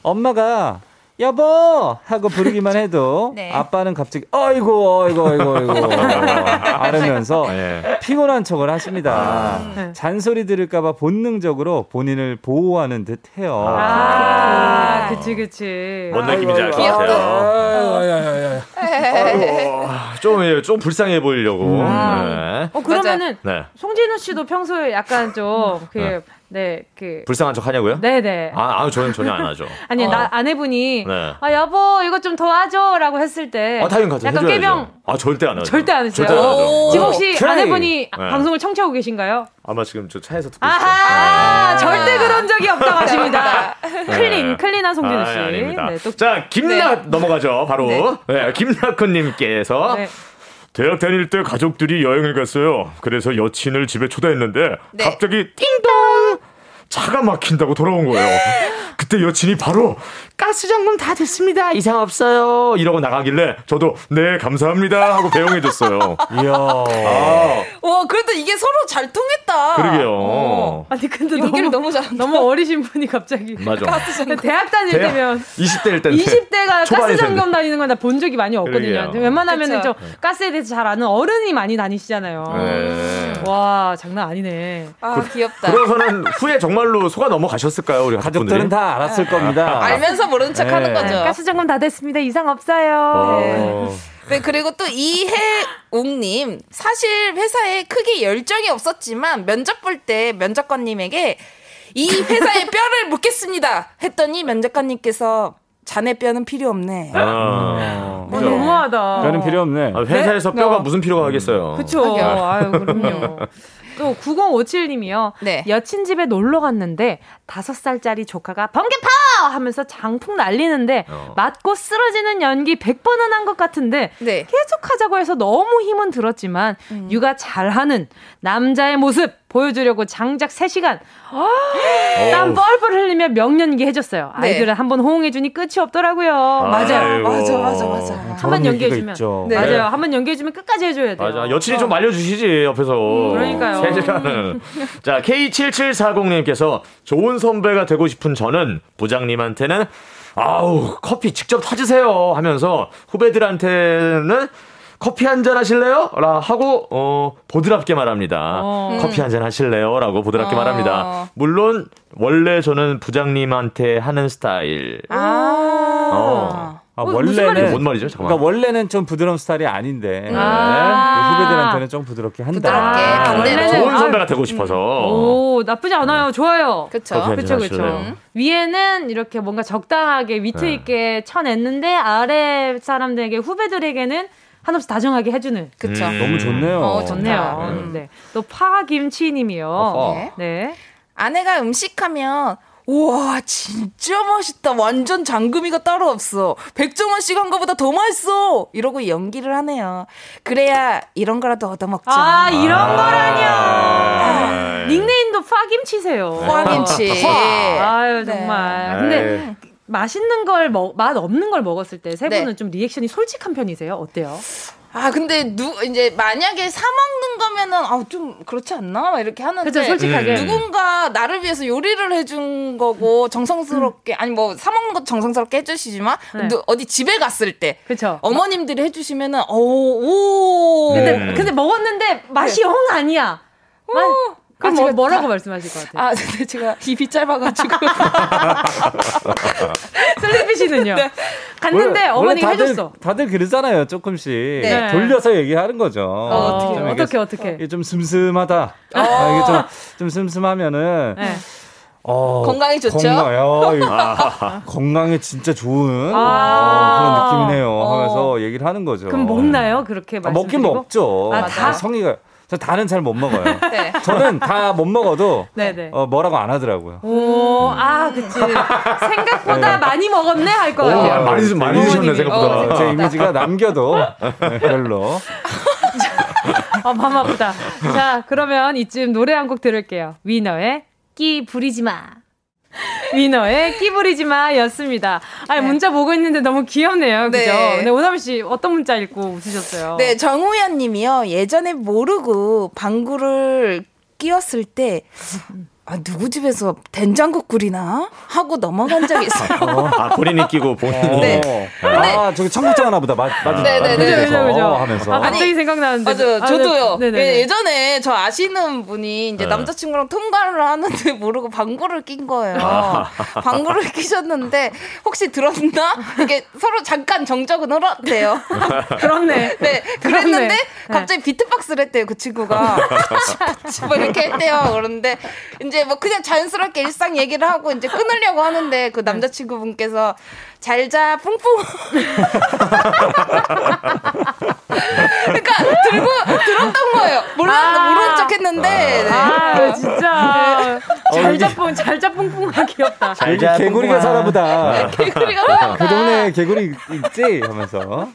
엄마가 여보 하고 부르기만 해도 네. 아빠는 갑자기 어이구 어이구 어이구 어이구 하면서 네. 피곤한 척을 하십니다. 음. 잔소리 들을까봐 본능적으로 본인을 보호하는 듯해요. 아, 그치 그치. 뭔 느낌인지 알 것 같아요. 좀, 예, 좀 불쌍해 보이려고. 음. 네. 어, 그러면은, 네. 송진우 씨도 평소에 약간 좀, 그, 네. 네, 그 불쌍한 척 하냐고요? 네, 네. 아, 아 저는 전혀 안 하죠. 아니, 어. 나 아내분이 네. 아, 여보, 이거 좀 도와줘라고 했을 때 아, 당연 같이 약간 꾀병 아, 절대 안 하죠. 절대 안 했어요. 절대 안 하죠. 지금 혹시 오케이. 아내분이 네. 방송을 청취하고 계신가요? 아마 지금 저 차에서 듣고 있어요. 아하, 네. 절대 그런 적이 없다고 하십니다. 네. clean, clean한 송진우 씨. 아, 네, 또, 자, 김나 네. 넘어가죠. 바로 네. 네 김나 코님께서 대학 다닐 때 가족들이 여행을 갔어요. 그래서 여친을 집에 초대했는데 네. 갑자기 띵동 차가 막힌다고 돌아온 거예요. 그때 여친이 바로 가스 점검 다 됐습니다. 이상 없어요. 이러고 나가길래 저도 네 감사합니다 하고 배웅해 줬어요. 이야. 아. 와 그래도 이게 서로 잘 통했다. 그러게요. 어. 아니 근데 너무 너무 잘 너무 어리신 분이 갑자기 맞아. 가스 점검. 대학 다닐 대학, 때면 20대일 때 20대가 가스 점검 다니는 건 나 본 적이 많이 없거든요. 웬만하면은 저 가스에 대해서 잘 아는 어른이 많이 다니시잖아요. 네. 와 장난 아니네. 아 귀엽다. 그래서는 후에 정말 로 속아 넘어가셨을까요 우리 가족들은 다 알았을 겁니다. 알면서 모르는 척 하는 네. 거죠. 가스 점검 다 됐습니다. 이상 없어요. 어. 네. 네, 그리고 또 이해옥님. 사실 회사에 크게 열정이 없었지만 면접 볼 때 면접관님에게 이 회사에 뼈를 묻겠습니다. 했더니 면접관님께서 자네 뼈는 필요 없네. 아, 어, 너무하다. 뼈는 필요 없네. 아, 회사에서 네? 뼈가 네. 무슨 필요가 하겠어요. 그쵸. 아유, 그럼요. 또 9057님이요. 네. 여친 집에 놀러 갔는데 다섯 살짜리 조카가 번개파 하면서 장풍 날리는데 어. 맞고 쓰러지는 연기 100번은 한 것 같은데 네. 계속 하자고 해서 너무 힘은 들었지만 음. 육아 잘하는 남자의 모습 보여주려고 장작 3시간 어. 땀 뻘뻘 흘리며 명연기 해줬어요. 네. 아이들은 한번 호응해주니 끝이 없더라고요. 맞아요. 맞아, 맞아, 맞아. 한번 연기해주면. 네. 맞아요. 한번 연기해주면 끝까지 해줘야 돼요. 맞아. 여친이 좀 말려주시지, 옆에서. 음, 그러니까요. 3시간은. 자, K7740님께서 좋은 선배가 되고 싶은 저는 부장님한테는 아우, 커피 직접 타주세요 하면서 후배들한테는 커피 한 잔 하실래요? 라 하고 어 보드랍게 말합니다. 어. 커피 한 잔 하실래요? 라고 보드랍게 어. 말합니다. 물론 원래 저는 부장님한테 하는 스타일. 아. 어. 아, 어, 원래는 뭔 말이죠? 잠깐만. 그러니까 원래는 좀 부드러운 스타일이 아닌데 아~ 네. 후배들한테는 좀 부드럽게 한다. 부드럽게 아, 원래는 좋은 선배가 되고 싶어서. 오 나쁘지 않아요. 좋아요. 그렇죠. 그렇죠. 그렇죠. 위에는 이렇게 뭔가 적당하게 위트 네. 있게 쳐냈는데 아래 사람들에게 후배들에게는 한없이 다정하게 해주는. 그쵸. 음. 너무 좋네요. 어, 좋네요. 음. 네. 또 파김치님이요. 네. 아내가 음식하면 우와 진짜 맛있다 완전 장금이가 따로 없어 백종원 씨가 한 거보다 더 맛있어 이러고 연기를 하네요 그래야 이런 거라도 얻어먹죠 아 이런 아~ 거라뇨 아~ 닉네임도 파김치세요 파김치 아유 정말 네. 근데 맛있는 걸 먹, 맛 없는 걸 먹었을 때 세 분은 네. 좀 리액션이 솔직한 편이세요? 어때요? 아 근데 누 이제 만약에 사 먹는 거면은 아좀 그렇지 않나 막 이렇게 하는데 그쵸, 솔직하게 음. 누군가 나를 위해서 요리를 해준 거고 정성스럽게 음. 아니 뭐 사 먹는 것도 정성스럽게 해주시지만 네. 어디 집에 갔을 때 그쵸. 어머님들이 해주시면은 어오 근데 음. 근데 먹었는데 맛이 네. 영 아니야. 만, 그럼 아, 뭐, 뭐라고 말씀하실 것 같아요? 아, 근데 제가 입이 짧아가지고. 슬리피 씨는요? 네. 갔는데 원래, 어머니가 다들, 해줬어. 다들 그러잖아요, 조금씩. 네. 돌려서 얘기하는 거죠. 어, 떻게 어떻게, 어떻게. 이게 좀 슴슴하다. 어. 아, 이게 좀, 좀 슴슴하면은. 네. 어, 건강에 좋죠. 건강, 아, 건강에 진짜 좋은 아~ 어, 그런 느낌이네요. 어. 하면서 얘기를 하는 거죠. 그럼 먹나요? 그렇게 말 아, 먹긴 먹죠. 아, 다 성의가 저 다는 잘 못 먹어요. 네. 저는 다 못 먹어도 네네. 어, 뭐라고 안 하더라고요. 오, 아, 그치. 생각보다 네. 많이 먹었네 할 거예요. 오, 많이 많이 드셨네 생각보다. 어, 제 이미지가 남겨도 별로. 아, 맘 아프다. 자, 그러면 이쯤 노래 한 곡 들을게요. 위너의 끼 부리지 마. 위너의 끼부리지 마였습니다. 아, 네. 문자 보고 있는데 너무 귀엽네요. 그죠? 네. 네, 오나미 씨 어떤 문자 읽고 웃으셨어요? 네, 정우현 님이요. 예전에 모르고 방구를 끼웠을 때 아, 누구 집에서 된장국 끓이나? 하고 넘어간 적이 있어요. 어, 아, 본인이 끼고 본인이. 네. 네. 아, 저기 청국장 하나 보다. 맞, 맞, 네네네. 그죠, 그죠. 하면서. 아, 갑자기 생각나는데. 맞아요. 아, 저도요. 네, 네. 예전에 저 아시는 분이 이제 네. 남자친구랑 통과를 하는데 모르고 방구를 낀 거예요. 아. 방구를 끼셨는데 혹시 들었나? 이게 서로 잠깐 정적은 흘렀대요. 그렇네. 네. 그랬는데 네. 갑자기 비트박스를 했대요. 그 친구가. 뭐 이렇게 했대요. 그런데 이제 이제 뭐 그냥 자연스럽게 일상 얘기를 하고 이제 끊으려고 하는데 그 네. 남자친구분께서 잘자 뿡뿡. 그러니까 들고 들었던 거예요. 몰라 아~ 모르는 척했는데. 네. 아 진짜 잘자 잘자 뿡뿡아 귀엽다. 잘자 개구리가 살아보다. 개구리가 살아보다. 그 동네 개구리 있지 하면서.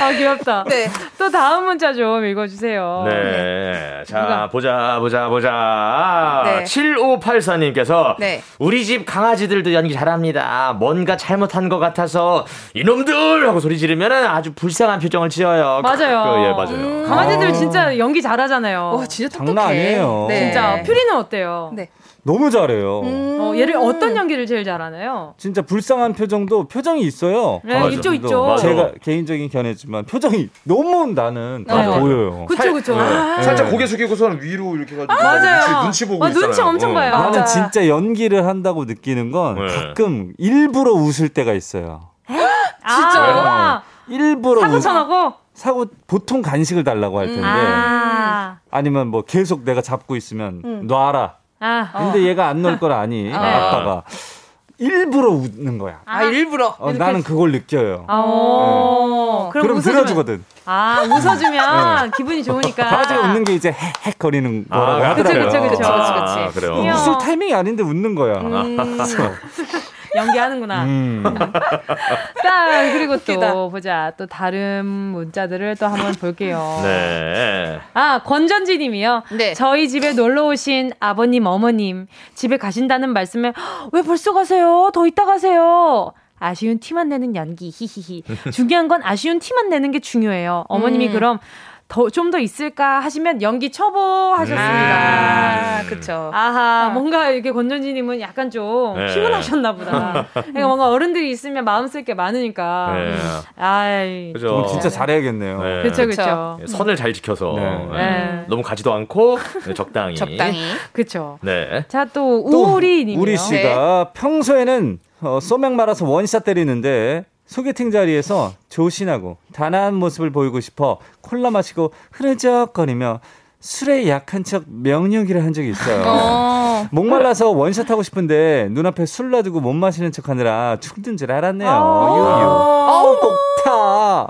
아 귀엽다. 네. 또 다음 문자 좀 읽어주세요. 네. 네. 자 누가? 보자 보자 보자. 네. 7584님께서 네. 우리 집 강아지들도 연기 잘합니다. 뭔가 잘못한 것 같아서 이놈들 하고 소리 지르면 아주 불쌍한 표정을 지어요. 맞아요. 그, 예 맞아요. 음. 강아지들 진짜 연기 잘하잖아요. 와 진짜 똑똑해. 장난 아니에요. 네. 진짜 퓨리는 어때요? 네. 너무 잘해요. 음~ 어, 얘를 어떤 연기를 제일 잘하나요? 진짜 불쌍한 표정도 표정이 있어요. 네, 아, 있죠, 있죠. 제가 개인적인 견해지만 표정이 너무 나는 다 네. 보여요. 그쵸, 그쵸. 살, 아~ 살짝 고개 숙이고선 위로 이렇게 가지고 아, 맞아요. 눈치, 보고 아, 있잖아요. 눈치 엄청 어. 봐요. 나는 맞아. 진짜 연기를 한다고 느끼는 건 네. 가끔 일부러 웃을 때가 있어요. 진짜요? 네. 일부러 사고 쳐놓고 사고 보통 간식을 달라고 할 텐데 아~ 니면 뭐 계속 내가 잡고 있으면 음. 놔라. 아, 근데 어. 얘가 안 넣을 걸 아니 어. 아빠가 일부러 웃는 거야. 아, 일부러. 어, 나는 그걸 느껴요. 어. 네. 그럼, 그럼 들어주거든. 아, 웃어주면 네. 기분이 좋으니까. 강아지가 웃는 게 이제 헥헥 거리는 아, 거라고 아, 하더라고요. 그쵸, 그쵸, 그쵸. 아, 그래요. 웃을 타이밍이 아닌데 웃는 거야. 음. 연기하는구나. 음. 자, 그리고 또 보자. 또 다른 문자들을 또 한번 볼게요. 네. 아, 권전지 님이요. 네. 저희 집에 놀러 오신 아버님, 어머님 집에 가신다는 말씀에 왜 벌써 가세요? 더 있다 가세요. 아쉬운 티만 내는 연기 히히히. 중요한 건 아쉬운 티만 내는 게 중요해요. 어머님이 음. 그럼 더 좀 더 있을까 하시면 연기 쳐보 하셨습니다. 아, 그쵸. 아하, 어. 뭔가 이렇게 권전지님은 약간 좀 네. 피곤하셨나 보다. 그러니까 뭔가 어른들이 있으면 마음 쓸 게 많으니까. 네. 음. 아이. 그죠. 진짜 잘해야겠네요. 네. 그쵸, 그쵸. 네, 선을 잘 지켜서. 네. 네. 너무 가지도 않고, 적당히. 적당히. 그쵸. 네. 자, 또, 우리님이 우리 씨가 평소에는 어, 소맥 말아서 원샷 때리는데 소개팅 자리에서 조신하고 단아한 모습을 보이고 싶어 콜라 마시고 흐르적거리며 술에 약한 척 명령기를 한 적이 있어요. 어. 목말라서 원샷 하고 싶은데 눈앞에 술 놔두고 못 마시는 척 하느라 죽든 줄 알았네요. 어. 유유. 아우, 목타.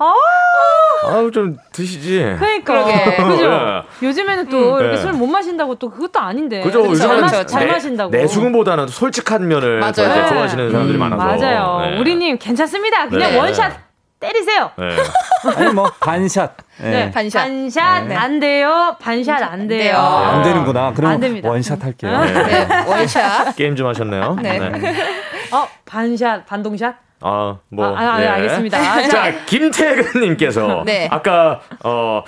아. 아우 좀 드시지. 그러니까. 그러게. 그죠. 네. 요즘에는 또 음. 이렇게 네. 술 못 마신다고 또 그것도 아닌데. 그죠. 잘, 마, 잘 내, 마신다고. 내수금보다는 솔직한 면을 맞아요. 네. 좋아하시는 사람들이 음, 많아서. 맞아요. 네. 우리님 괜찮습니다. 그냥 네. 원샷 때리세요. 네. 아니 뭐 반샷. 네. 네. 반샷. 반샷 네. 안 돼요. 반샷 안 돼요. 아, 안 되는구나. 그럼 원샷 할게요. 네. 원샷. 게임 좀 하셨네요. 네. 어 반샷 반동샷. 아, 뭐. 아, 아 네. 알겠습니다. 자, 김태근님께서. 네. 아까, 어,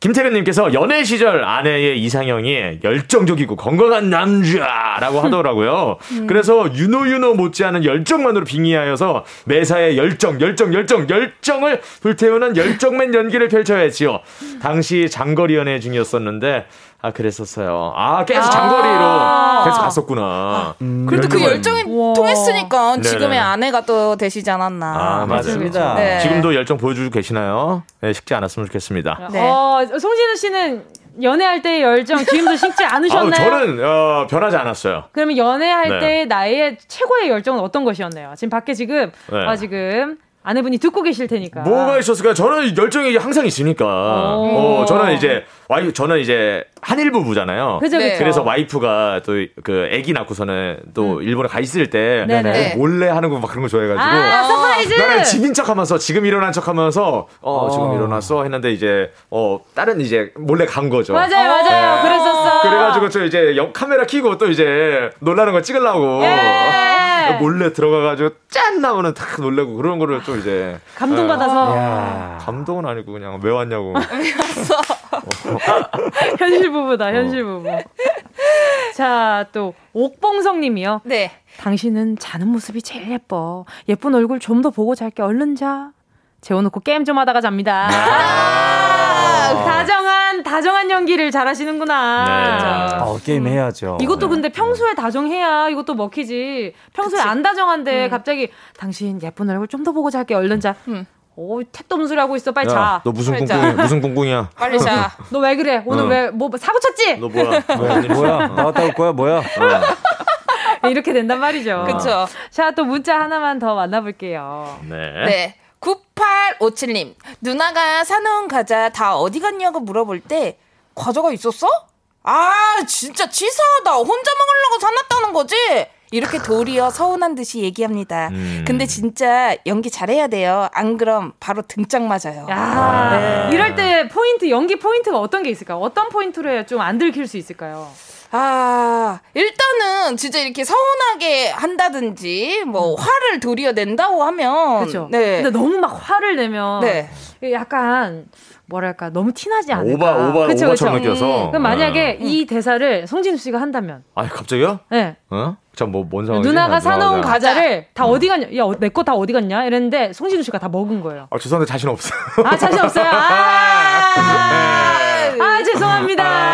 김태근님께서 연애 시절 아내의 이상형이 열정적이고 건강한 남자라고 하더라고요. 음. 그래서 윤호 못지않은 열정만으로 빙의하여서 매사에 열정, 열정, 열정, 열정을 불태우는 열정맨 연기를 펼쳐야 했지요. 당시 장거리 연애 중이었었는데 아 그랬었어요. 아 계속 장거리로 아~ 계속 갔었구나. 아, 음, 그래도 그 열정이 우와. 통했으니까 지금의. 아내가 또 되시지 않았나. 아 맞습니다. 네. 지금도 열정 보여주고 계시나요? 네, 식지 않았으면 좋겠습니다. 네. 어, 송진우 씨는 연애할 때의 열정 지금도 식지 않으셨나요? 아우, 저는 어, 변하지 않았어요. 그러면 연애할 네. 때 나의 최고의 열정은 어떤 것이었나요? 지금 밖에 지금 네. 아 지금 아내분이 듣고 계실 테니까. 뭐가 있었을까? 저는 열정이 항상 있으니까. 어, 저는 이제 와이 저는 이제 한일 부 부잖아요. 그죠, 네. 그래서 와이프가 또 그 아기 낳고서는 또 음. 일본에 가 있을 때 네네. 몰래 하는 거 막 그런 거 좋아해가지고. 아, surprise. 나는 집인 척하면서 지금 일어난 척하면서 어, 어, 지금 일어났어 했는데 이제 어 다른 이제 몰래 간 거죠. 맞아요, 맞아요. 네. 그랬었어. 그래가지고 저 이제 카메라 켜고 또 이제 놀라는 거 찍으려고. 예. 몰래 들어가가지고 짠 나오는 탁 놀래고 그런 거를 좀 이제 감동받아서. 네. 감동은 아니고 그냥 왜 왔냐고. 왜 왔어. 현실 부부다 현실 부부. 자또 옥봉성님이요. 네. 당신은 자는 모습이 제일 예뻐. 예쁜 얼굴 좀 더 보고 잘게 얼른 자. 재워놓고 게임 좀 하다가 잡니다. 아~ 다정한 다정한 연기를 잘하시는구나. 네. 어, 게임 해야죠. 이것도 네. 근데 평소에 다정해야 이것도 먹히지. 평소에 그치? 안 다정한데 음. 갑자기 당신 예쁜 얼굴 좀 더 보고 잘게 얼른 자. 음. 오, 택도 없는 소리 하고 있어. 빨리 야, 자. 너 무슨 꿍꿍이야? 무슨 꿍꿍이야? 빨리 자. 너 왜 그래? 오늘 어. 왜뭐 사고 쳤지? 너 뭐야? 뭐야? 뭐야? 나갔다 올 거야? 뭐야? 어. 이렇게 된단 말이죠. 그렇죠. 자, 또 문자 하나만 더 만나볼게요. 네. 네. 9857님, 누나가 사놓은 과자 다 어디 갔냐고 물어볼 때, 과자가 있었어? 아, 진짜 치사하다. 혼자 먹으려고 사놨다는 거지? 이렇게 도리어 서운한 듯이 얘기합니다. 음. 근데 진짜 연기 잘해야 돼요. 안 그럼 바로 등짝 맞아요. 야, 네. 이럴 때 포인트, 연기 포인트가 어떤 게 있을까요? 어떤 포인트로 해야 좀안 들킬 수 있을까요? 아, 일단은 진짜 이렇게 서운하게 한다든지 뭐 음. 화를 도리어 낸다고 하면 그렇죠. 네. 근데 너무 막 화를 내면 네. 약간 뭐랄까 너무 티나지 않을까. 오바 오바 그쵸, 오바처럼 그쵸. 느껴서. 음. 그럼 만약에 음. 이 대사를 송진우 씨가 한다면. 아 갑자기요? 네. 어? 참뭐뭔 상황이 누나가 사놓은 누나가. 과자를 다 음. 어디 갔냐? 야 내 거 다 어디 갔냐? 이랬는데 송진우 씨가 다 먹은 거예요. 아 죄송한데 자신 없어요. 아 자신 없어요. 아, 네. 아 죄송합니다. 아,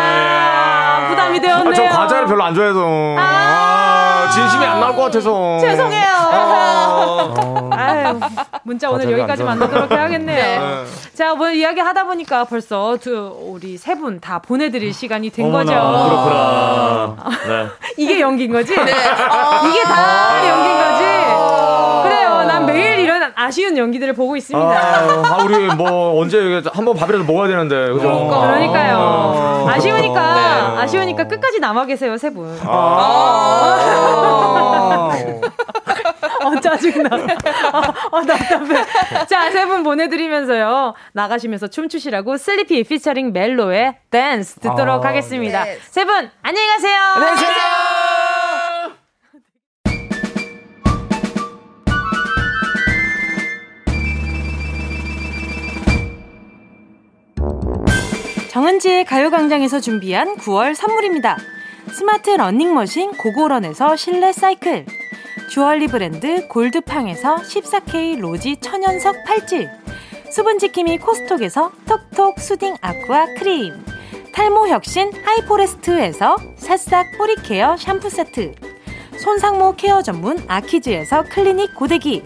되었네요. 아, 저 과자를 별로 안 좋아해서. 아, 아 진심이 안 나올 것 같아서. 죄송해요. 아, 아유, 문자 오늘 여기까지 만나도록 해야겠네요. 네. 자, 뭐 이야기 하다 보니까 벌써 두 우리 세 분 다 보내드릴 시간이 된 어머나, 거죠. 그렇구나. 네. 이게 연기인 거지? 네. 이게 다 연기인 거지? 그래요. 난 매일 이런 아쉬운 연기들을 보고 있습니다. 아, 아 우리 뭐 언제 한번 밥이라도 먹어야 되는데. 그죠? 그러니까. 그러니까요. 아. 쉬우니까 네. 아쉬우니까 끝까지 남아 계세요, 세 분. 아. 아. 어, 짜증나. 어, 어, 답답해. 자, 세 분 보내드리면서요. 나가시면서 춤추시라고 슬리피 피처링 멜로의 댄스 듣도록 아, 하겠습니다. 네. 세분 안녕히 가세요. 안녕히 계세요. 정은지의 가요광장에서 준비한 9월 선물입니다. 스마트 러닝머신 고고런에서 실내 사이클 주얼리 브랜드 골드팡에서 14K rosy 천연석 팔찌 수분지킴이 코스톡에서 톡톡 soothing aqua 크림 탈모 혁신 하이포레스트에서 새싹 뿌리 care 샴푸 세트 손상모 care 전문 아키즈에서 클리닉 고데기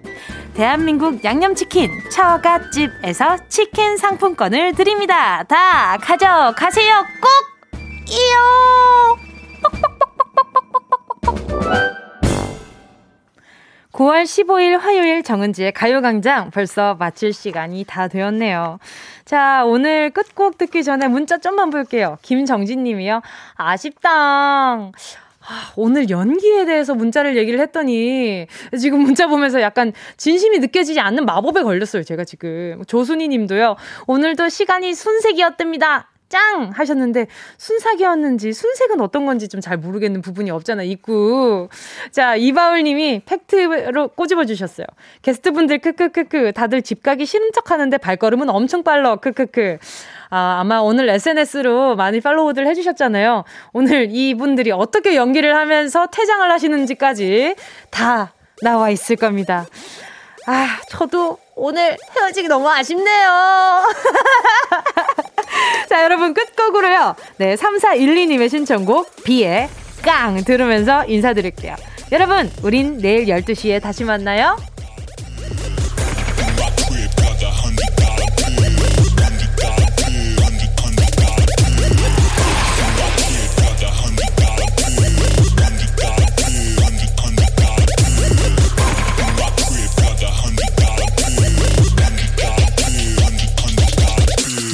대한민국 양념치킨 처갓집에서 치킨 상품권을 드립니다. 다 가져가세요. 꼭! 이요! 9월 15일 화요일 정은지의 가요광장 벌써 마칠 시간이 다 되었네요. 자, 오늘 끝곡 듣기 전에 문자 좀만 볼게요. 김정진 님이요. 아쉽다. 아, 오늘 연기에 대해서 문자를 얘기를 했더니 지금 문자 보면서 약간 진심이 느껴지지 않는 마법에 걸렸어요. 제가 지금. 조순이 님도요. 오늘도 시간이 순색이었답니다. 짱! 하셨는데 순삭이었는지 순색은 어떤 건지 좀 잘 모르겠는 부분이 없잖아 있고 자 이바울 님이 팩트로 꼬집어 주셨어요 게스트분들 크크크크 다들 집 가기 싫은 척 하는데 발걸음은 엄청 빨라 크크크 아, 아마 오늘 SNS로 많이 팔로우들 해주셨잖아요. 오늘 이분들이 어떻게 연기를 하면서 퇴장을 하시는지까지 다 나와 있을 겁니다. 아, 저도 오늘 헤어지기 너무 아쉽네요. 자, 여러분 끝곡으로요. 네, 3412님의 신청곡 비의 깡 들으면서 인사드릴게요. 여러분, 우린 내일 12시에 다시 만나요.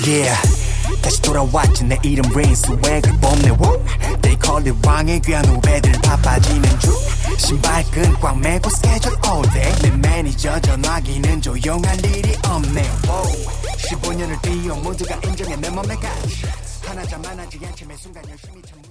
Yeah. 다시 돌아왔지. 내 이름 레인 swag을 뽐내 They call it 왕의 귀환 후배들 바빠지는 중. 신발끈 꽉 매고 스케줄 all day. 내 매니저 전화기는 조용할 일이 없네. Wow. 15년을 뛰어 모두가 인정해. 내 몸의 가치 허나 자만하지 않지. 매 순간 열심히 참